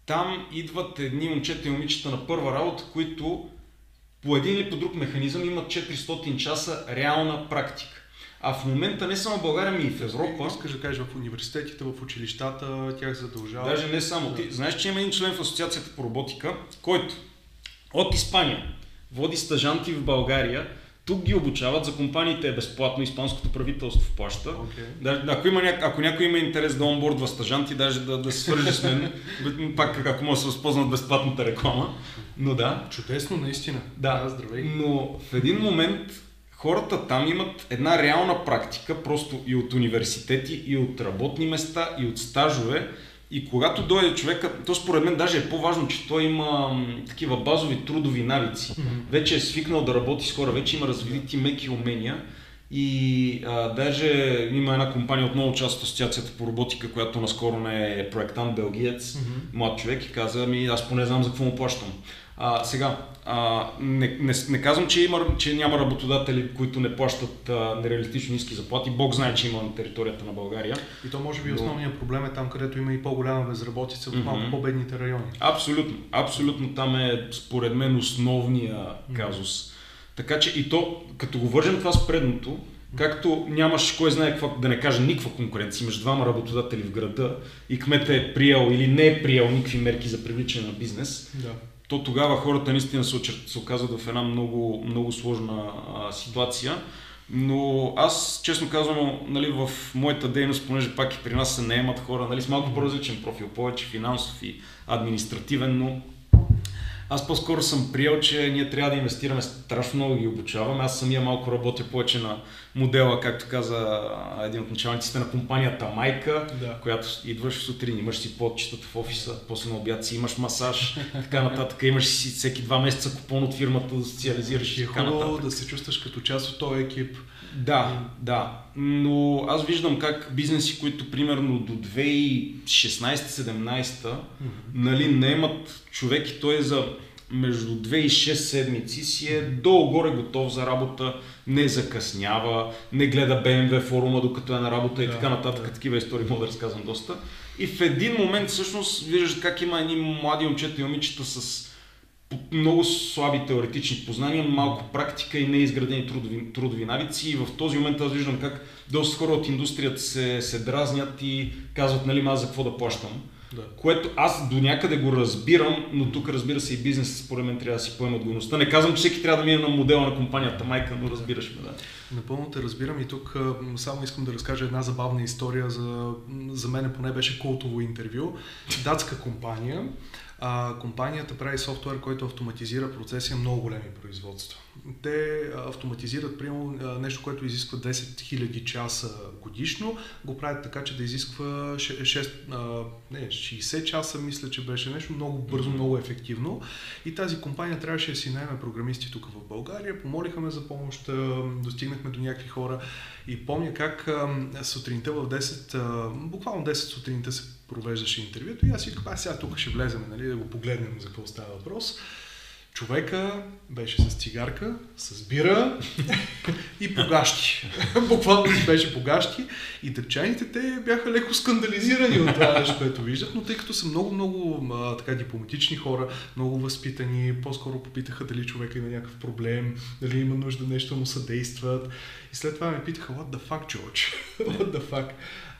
там идват едни момчета и момичета на първа работа, които по един или по друг механизъм имат 400 часа реална практика. А в момента не само в България, ми и в Европа. Искаш да кажеш в университетите, в училищата, тях задължава. Даже не само. Да. Ти знаеш, че има един член в Асоциацията по роботика, който от Испания води стъжанти в България, тук ги обучават, за компаниите е безплатно, испанското правителство плаща. Okay. Да, ако, има, ако някой има интерес да онбордва стъжанти, даже да, да се свържи с мен, [laughs] пак ако може да се възползват безплатната реклама. Но да. Чудесно, наистина. Да, да здравей. Но в един момент хората там имат една реална практика, просто и от университети, и от работни места, и от стажове, и когато дойде човека, то според мен даже е по-важно, че той има такива базови трудови навици. Mm-hmm. Вече е свикнал да работи с хора, вече има развити меки умения. И а, даже има една компания, отново част от Асоциацията по роботика, която наскоро не е проектант белгиец, mm-hmm. млад човек и каза, ми аз поне знам за какво му плащам. А, сега, а, не, не, не казвам, че, има, че няма работодатели, които не плащат а, нереалистично ниски заплати. Бог знае, че има на територията на България. И то може би но... основният проблем е там, където има и по-голяма безработица в mm-hmm. малко по-бедните райони. Абсолютно. Абсолютно там е, според мен, основния казус. Mm-hmm. Така че и то, като го вържем това с предното, Както нямаш кой знае какво, да не кажа никаква конкуренция между двама работодатели в града и кмета е приел или не е приел никакви мерки за привличане на бизнес, да то тогава хората наистина се, се оказват в една много, много сложна а, ситуация. Но аз, честно казвам, нали, в моята дейност, понеже пак и при нас се наемат хора нали, с малко по-различен профил, повече финансов и административен, но аз по-скоро съм приел, че ние трябва да инвестираме страшно много ги обучаваме. Аз самия малко работя повече на модела, както каза един от началниците на компанията Майка, да. която идваш сутрин, имаш си подчетата в офиса, после на обяд си имаш масаж, [laughs] така нататък, имаш си всеки два месеца купон от фирмата да социализираш и е нататък. да се чувстваш като част от този екип. Да, да. Но аз виждам как бизнеси, които примерно до 2016-17, mm-hmm. нали, не имат човек и той е за между 2 и 6 седмици си е долу-горе готов за работа, не закъснява, не гледа BMW форума докато е на работа и да, така нататък. Да. Такива истории мога да разказвам доста. И в един момент всъщност виждаш как има едни млади момчета и момичета с много слаби теоретични познания, малко практика и неизградени трудови, трудови навици. И в този момент аз виждам как доста хора от индустрията се, се дразнят и казват, нали, аз за какво да плащам. Да. Което аз до някъде го разбирам, но тук разбира се и бизнес според мен трябва да си поема отговорността. Не казвам, че всеки трябва да мине на модела на компанията майка, но разбираш ме, да. Напълно те разбирам и тук само искам да разкажа една забавна история. За, за мен поне беше култово интервю. Датска компания А, компанията прави софтуер, който автоматизира процеси на много големи производства. Те автоматизират, примерно, нещо, което изисква 10 000 часа годишно, го правят така, че да изисква 6, не, 60 часа, мисля, че беше нещо много бързо, много ефективно. И тази компания трябваше да си найме програмисти тук в България, помолиха ме за помощ, достигнахме до някакви хора и помня как сутринта в 10, буквално 10 сутринта се провеждаше интервюто и аз си казах, сега тук ще влезем, нали, да го погледнем за какво става въпрос. Човека беше с цигарка, с бира [laughs] и погащи. [laughs] Буквално си беше погащи. И дъчаните те бяха леко скандализирани от това нещо, което виждат, но тъй като са много-много така дипломатични хора, много възпитани, по-скоро попитаха дали човека има някакъв проблем, дали има нужда нещо му съдействат. И след това ме питаха, what the fuck, George? [laughs] what the fuck?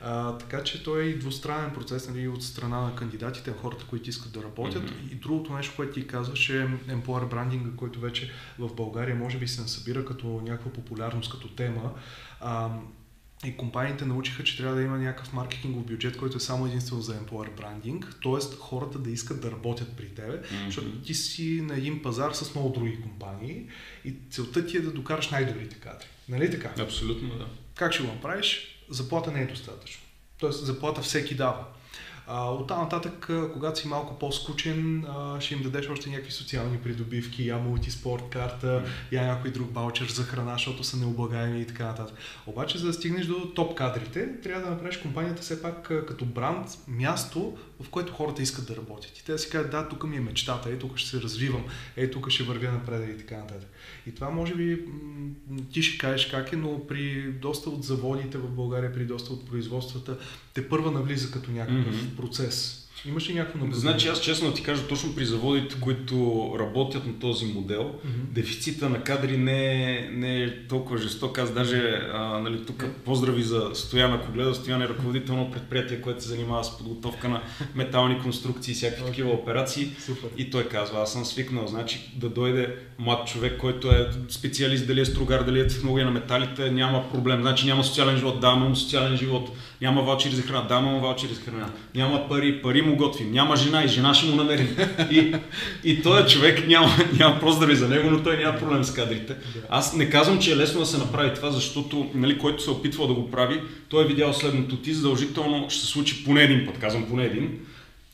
А, така че той е и двустранен процес нали, от страна на кандидатите, на хората, които искат да работят. Mm-hmm. И другото нещо, което ти казваш е employer брандинга, който вече в България може би се насъбира като някаква популярност, като тема. А, и компаниите научиха, че трябва да има някакъв маркетингов бюджет, който е само единствено за employer брандинг, т.е. хората да искат да работят при тебе, mm-hmm. защото ти си на един пазар с много други компании и целта ти е да докараш най-добрите кадри. Нали така? Абсолютно, да. Как ще го направиш? Заплата не е достатъчно. Тоест заплата всеки дава. От там нататък, когато си малко по-скучен, ще им дадеш още някакви социални придобивки, я мултиспорт карта, я някой друг баучер за храна, защото са необлагаеми и така нататък. Обаче, за да стигнеш до топ кадрите, трябва да направиш компанията все пак като бранд, място, в което хората искат да работят. И те си кажат, да, тук ми е мечтата, е, тук ще се развивам, е, тук ще вървя напред и така нататък. И това може би ти ще кажеш как е, но при доста от заводите в България, при доста от производствата, те първа навлиза като някакъв mm-hmm. процес. Имаш ли някакво наблюдение? Значи аз честно ти кажа, точно при заводите, които работят на този модел, mm-hmm. дефицита на кадри не е, не е толкова жесток. Аз даже, а, нали, тук поздрави за Стоян, ако гледа, Стоян е ръководител на предприятие, което се занимава с подготовка на метални конструкции и всякакви okay. такива операции. Супер. И той казва, аз съм свикнал, значи да дойде млад човек, който е специалист, дали е стругар, дали е технология на металите, няма проблем. Значи няма социален живот, да, имам социален живот няма ваучери за храна, да, имам ваучери за храна, няма пари, пари му готвим, няма жена и жена ще му намерим. И, и този човек няма, няма поздрави за него, но той няма проблем с кадрите. Аз не казвам, че е лесно да се направи това, защото нали, който се опитва да го прави, той е видял следното. Ти задължително ще се случи поне един път, казвам поне един,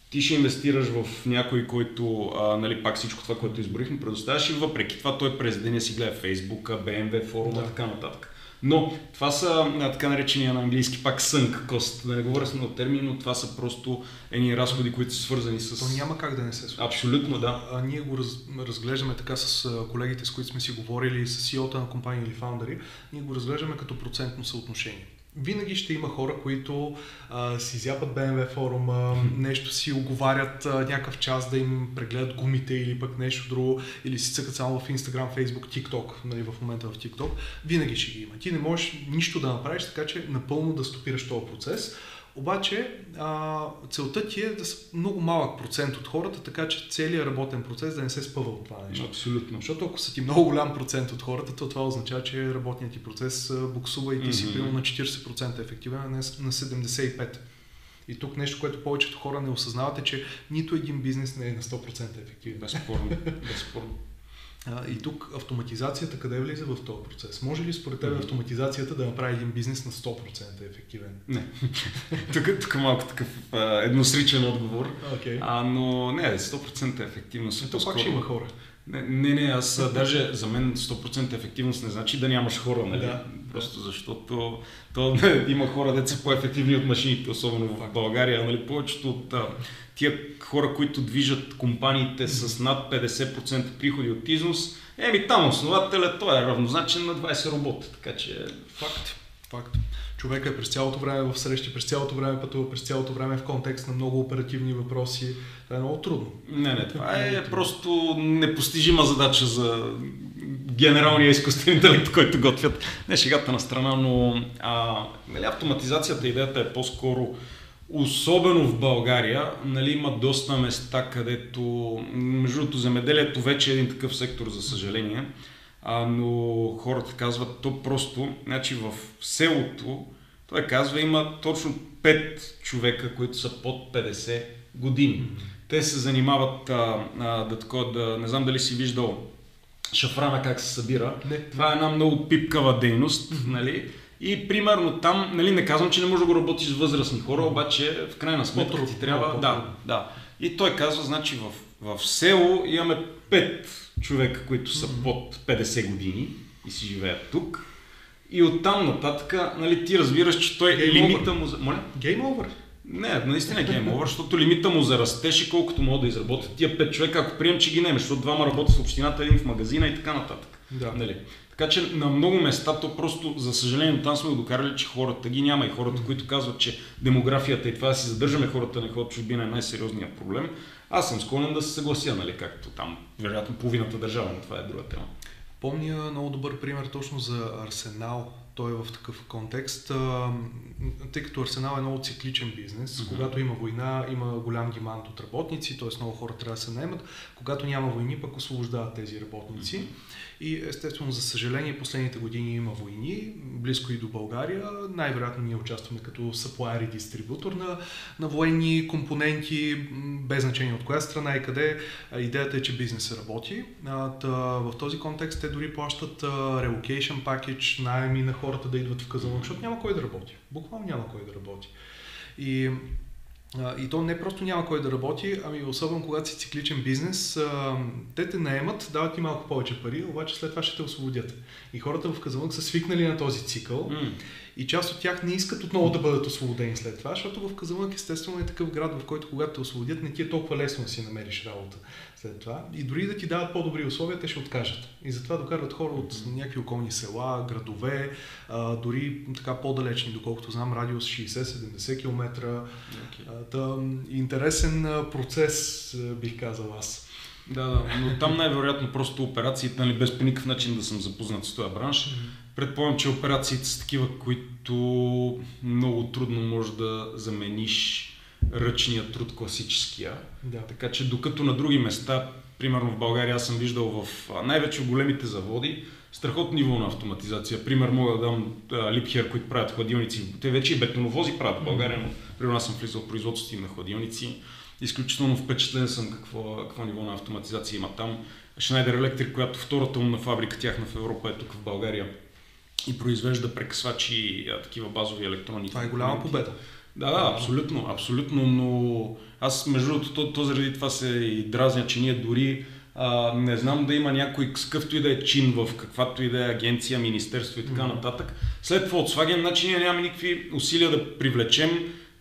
ти ще инвестираш в някой, който, а, нали, пак всичко това, което изборихме, предоставяш и въпреки това той през деня си гледа Facebook, BMW, форума и да. така нататък. Но това са така наречения на английски пак сънк кост. Да не говоря с много термини, но това са просто едни разходи, които са свързани с... То няма как да не се случи. Абсолютно, да. А, ние го раз, разглеждаме така с колегите, с които сме си говорили, с CEO-та на компания или фаундъри, ние го разглеждаме като процентно съотношение винаги ще има хора, които а, си зяпат BMW форума, нещо си оговарят а, някакъв час да им прегледат гумите или пък нещо друго, или си цъкат само в Instagram, Facebook, TikTok, нали, в момента в TikTok, винаги ще ги има. Ти не можеш нищо да направиш, така че напълно да стопираш този процес. Обаче а, целта ти е да са много малък процент от хората, така че целият работен процес да не се спъва от това нещо. Абсолютно. Защото ако са ти много голям процент от хората, то това означава, че работният ти процес буксува и ти mm-hmm. си примерно на 40% ефективен, а не на 75%. И тук нещо, което повечето хора не осъзнават е, че нито един бизнес не е на 100% ефективен. Безспорно. [laughs] Безспорно. А, и тук автоматизацията къде влиза в този процес? Може ли според теб автоматизацията да направи един бизнес на 100% ефективен? Не. [laughs] тук, тук малко такъв а, едносричен отговор. Okay. А, но не, 100% ефективност. Ето пак ще има хора. Не, не, не, аз даже за мен 100% ефективност не значи да нямаш хора, нали? Да. Просто защото то, [laughs] има хора, деца по-ефективни от машините, особено в България, нали? Повечето от тия хора, които движат компаниите с над 50% приходи от износ, еми там основателя, той е равнозначен на 20 робота, така че факт. Факт. Човека е през цялото време в срещи, през цялото време пътува, през цялото време в контекст на много оперативни въпроси. Това е много трудно. Не, не, това е просто непостижима задача за генералния изкуствен интелект, който готвят. Не шегата на страна, но а, нали, автоматизацията, идеята е по-скоро Особено в България, нали, има доста места, където, между другото, земеделието вече е един такъв сектор, за съжаление, а, но хората казват, то просто, значи в селото, той казва, има точно 5 човека, които са под 50 години. те се занимават а, а, да, тако, да не знам дали си виждал шафрана как се събира. Не. Това е една много пипкава дейност, нали? И примерно там, нали, не казвам, че не можеш да го работиш с възрастни хора, обаче в крайна сметка ти трябва... Да, да. И той казва, значи в, в село имаме 5 човека, които са под 50 години и си живеят тук. И оттам нататък, нали, ти разбираш, че той Game лимита му за... Моля? Гейм овър. Не, наистина е гейм over, защото лимита му за растеж и колкото могат да изработят тия 5 човека, ако прием, че ги нема, защото двама работят в общината, един в магазина и така нататък. Да. Нали? Така че на много места то просто, за съжаление, там сме го докарали, че хората ги няма и хората, които казват, че демографията и това да си задържаме хората на ходят в чужбина е най-сериозният проблем. Аз съм склонен да се съглася, нали, както там, вероятно половината държава, но това е друга тема. Помня много добър пример точно за Арсенал. Той е в такъв контекст, а, тъй като Арсенал е много цикличен бизнес. Мгм. Когато има война, има голям димант от работници, т.е. много хора трябва да се наемат. Когато няма войни, пък освобождават тези работници. И естествено, за съжаление, последните години има войни, близко и до България. Най-вероятно ние участваме като supplier и дистрибутор на, на военни компоненти, без значение от коя страна и къде. Идеята е, че бизнесът работи. А, та, в този контекст те дори плащат relocation package, найеми на хората да идват в Казанлък, защото няма кой да работи. Буквално няма кой да работи. И а, И то не просто няма кой да работи, ами особено когато си цикличен бизнес, а, те те наемат, дават ти малко повече пари, обаче след това ще те освободят. И хората в Казанлък са свикнали на този цикъл М. и част от тях не искат отново да бъдат освободени след това, защото в Казанлък естествено е такъв град, в който когато те освободят, не ти е толкова лесно да си намериш работа след това. И дори да ти дават по-добри условия, те ще откажат. И затова докарват хора от някакви околни села, градове, а, дори така по-далечни, доколкото знам, радиус 60-70 км. А, м, интересен процес, а, бих казал аз. Да, да, но там най-вероятно просто операциите, нали, без по никакъв начин да съм запознат с този бранш, предполагам, че операциите са такива, които много трудно можеш да замениш ръчния труд класическия. Да. Така че докато на други места, примерно в България, аз съм виждал в най-вече в големите заводи, страхотно ниво на автоматизация. Пример мога да дам Липхер, които правят хладилници. Те вече и бетоновози правят в България, но примерно аз съм влизал в производството им на хладилници. Изключително впечатлен съм какво, какво ниво на автоматизация има там. Schneider Electric, която втората умна фабрика тяхна в Европа е тук в България и произвежда прекъсвачи такива базови електронни. Това е голяма победа. Да, да, абсолютно, абсолютно, но аз между другото, то, то заради това се и дразня, че ние дори а, не знам да има някой с какъвто и да е чин в каквато и да е агенция, министерство и така Мгм. нататък. След Volkswagen, значи ние нямаме никакви усилия да привлечем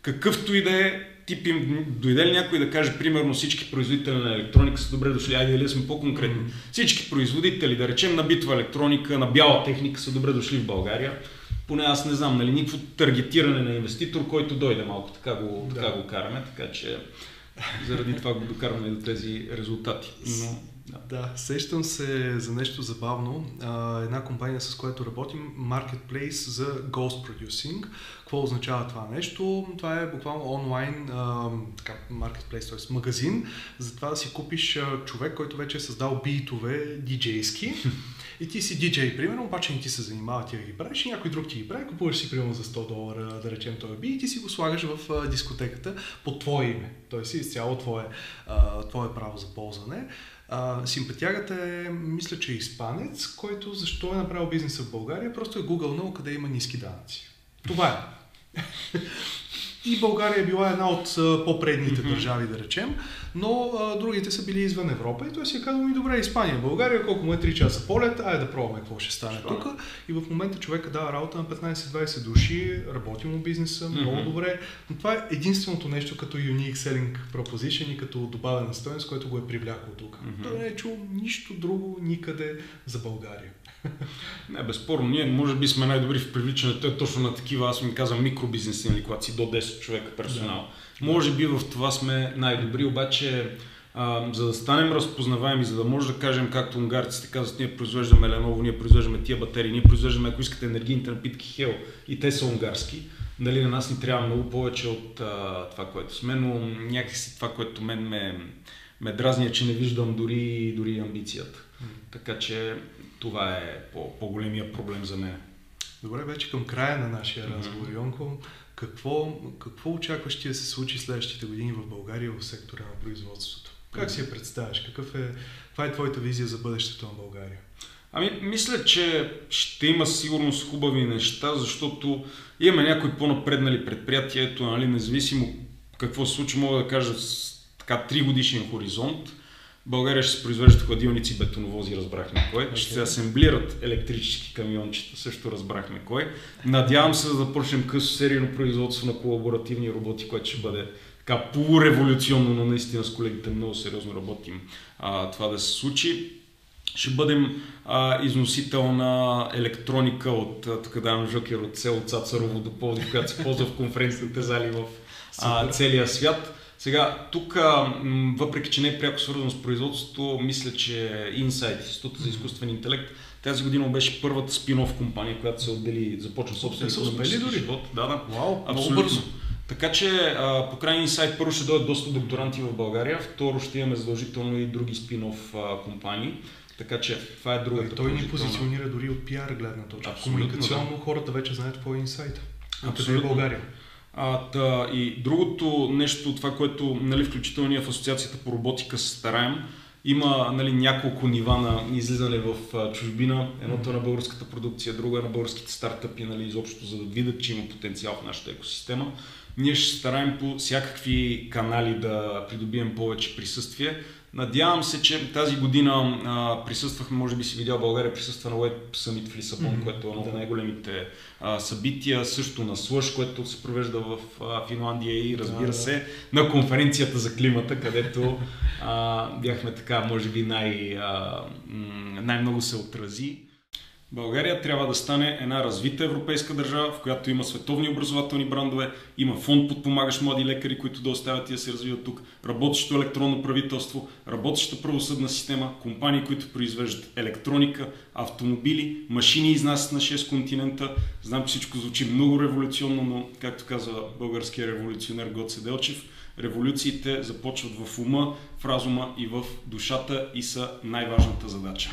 какъвто и да е тип им, дойде ли някой да каже, примерно всички производители на електроника са добре дошли, айде дали сме по-конкретни. Мгм. Всички производители, да речем на битва електроника, на бяла техника са добре дошли в България. Поне аз не знам, нали, никакво таргетиране на инвеститор, който дойде малко, така го, Да. така го караме, така че заради това го докарваме до тези резултати. Но, да. Да, сещам се за нещо забавно. А, една компания, с която работим, Marketplace за Ghost Producing. Какво означава това нещо? Това е буквално онлайн а, така, Marketplace, т.е. магазин, за това да си купиш а, човек, който вече е създал битове диджейски. [laughs] И ти си диджей, примерно, обаче не ти се занимава ти ги правиш и някой друг ти ги прави, купуваш си примерно за 100 долара, да речем този би и ти си го слагаш в дискотеката по твое име. Той си изцяло твое, твое право за ползване. А, симпатягата е, мисля, че е испанец, който защо е направил бизнеса в България, просто е гугълнал къде има ниски данъци. Това е. [laughs] И България е била една от по-предните Мгм. държави, да речем, но а, другите са били извън Европа и той си е казал, ми добре, Испания, България, колко му е 3 часа полет, айде да пробваме какво ще стане тук. И в момента човека дава работа на 15-20 души, работи му бизнеса, много Мгм. добре, но това е единственото нещо като unique selling proposition и като добавена стоеност, което го е привлякло тук. Мгм. Той не е чул нищо друго никъде за България. Не, безспорно, ние може би сме най-добри в привличането е точно на такива, аз ми казвам, микробизнеси, нали, когато си до 10 човека персонал. Може би в това сме най-добри, обаче а, за да станем разпознаваеми, за да може да кажем, както унгарците казват, ние произвеждаме Lenovo, ние произвеждаме тия батерии, ние произвеждаме, ако искате, енергийните напитки Hell и те са унгарски. Нали, на нас ни трябва много повече от а, това, което сме, но някакси това, което мен ме, ме дразни, е, че не виждам дори, дори амбицията. Така че това е по- по-големия проблем за мен. Добре, вече към края на нашия разговор, Йонко. Какво, какво очакваш ти да се случи следващите години в България в сектора на производството? Как си я представяш? Какъв е, каква е твоята визия за бъдещето на България? Ами, мисля, че ще има сигурност хубави неща, защото имаме някои по-напреднали предприятия, ето, нали, независимо какво се случи, мога да кажа с така 3 годишен хоризонт. България ще се произвеждат хладилници, бетоновози, разбрахме кой. Okay. Ще се асемблират електрически камиончета, също разбрахме кой. Надявам се да започнем късо серийно производство на колаборативни роботи, което ще бъде така полуреволюционно, но наистина с колегите много сериозно работим а, това да се случи. Ще бъдем а, износител на електроника от, така давам жокер, от село Цацарово до Пловдив, която се ползва в конференцията зали в а, целия свят. Сега, тук, въпреки че не е пряко свързано с производството, мисля, че Insight, Института за изкуствен интелект, тази година беше първата спин-оф компания, която се отдели, започна собствен економически живот. Да, да. Вау, Абсолютно. бързо. Така че а, по крайния сайт първо ще дойдат доста докторанти в България, второ ще имаме задължително и други спин-оф а, компании. Така че това е другата. Той ни позиционира дори от пиар гледна точка. Абсолютно, Комуникационно да. хората вече знаят какво е инсайт. Абсолютно. Е България. А, та, и другото нещо, това, което нали, включително ние в Асоциацията по роботика се стараем, има нали, няколко нива на излизане в чужбина. Едното е на българската продукция, друго е на българските стартъпи, нали, изобщо за да видят, че има потенциал в нашата екосистема. Ние ще стараем по всякакви канали да придобием повече присъствие. Надявам се, че тази година а, присъствахме, може би си видял България присъства на Web Summit в Лисабон, mm-hmm. което е едно от най-големите а, събития, също на Слъж, което се провежда в а, Финландия и разбира да, се на конференцията за климата, където а, бяхме така, може би най- а, най-много се отрази. България трябва да стане една развита европейска държава, в която има световни образователни брандове, има фонд подпомагащ млади лекари, които да оставят и да се развиват тук, работещо електронно правителство, работеща правосъдна система, компании, които произвеждат електроника, автомобили, машини изнасят на 6 континента. Знам, че всичко звучи много революционно, но, както казва българския революционер Гоце Делчев, революциите започват в ума, в разума и в душата и са най-важната задача.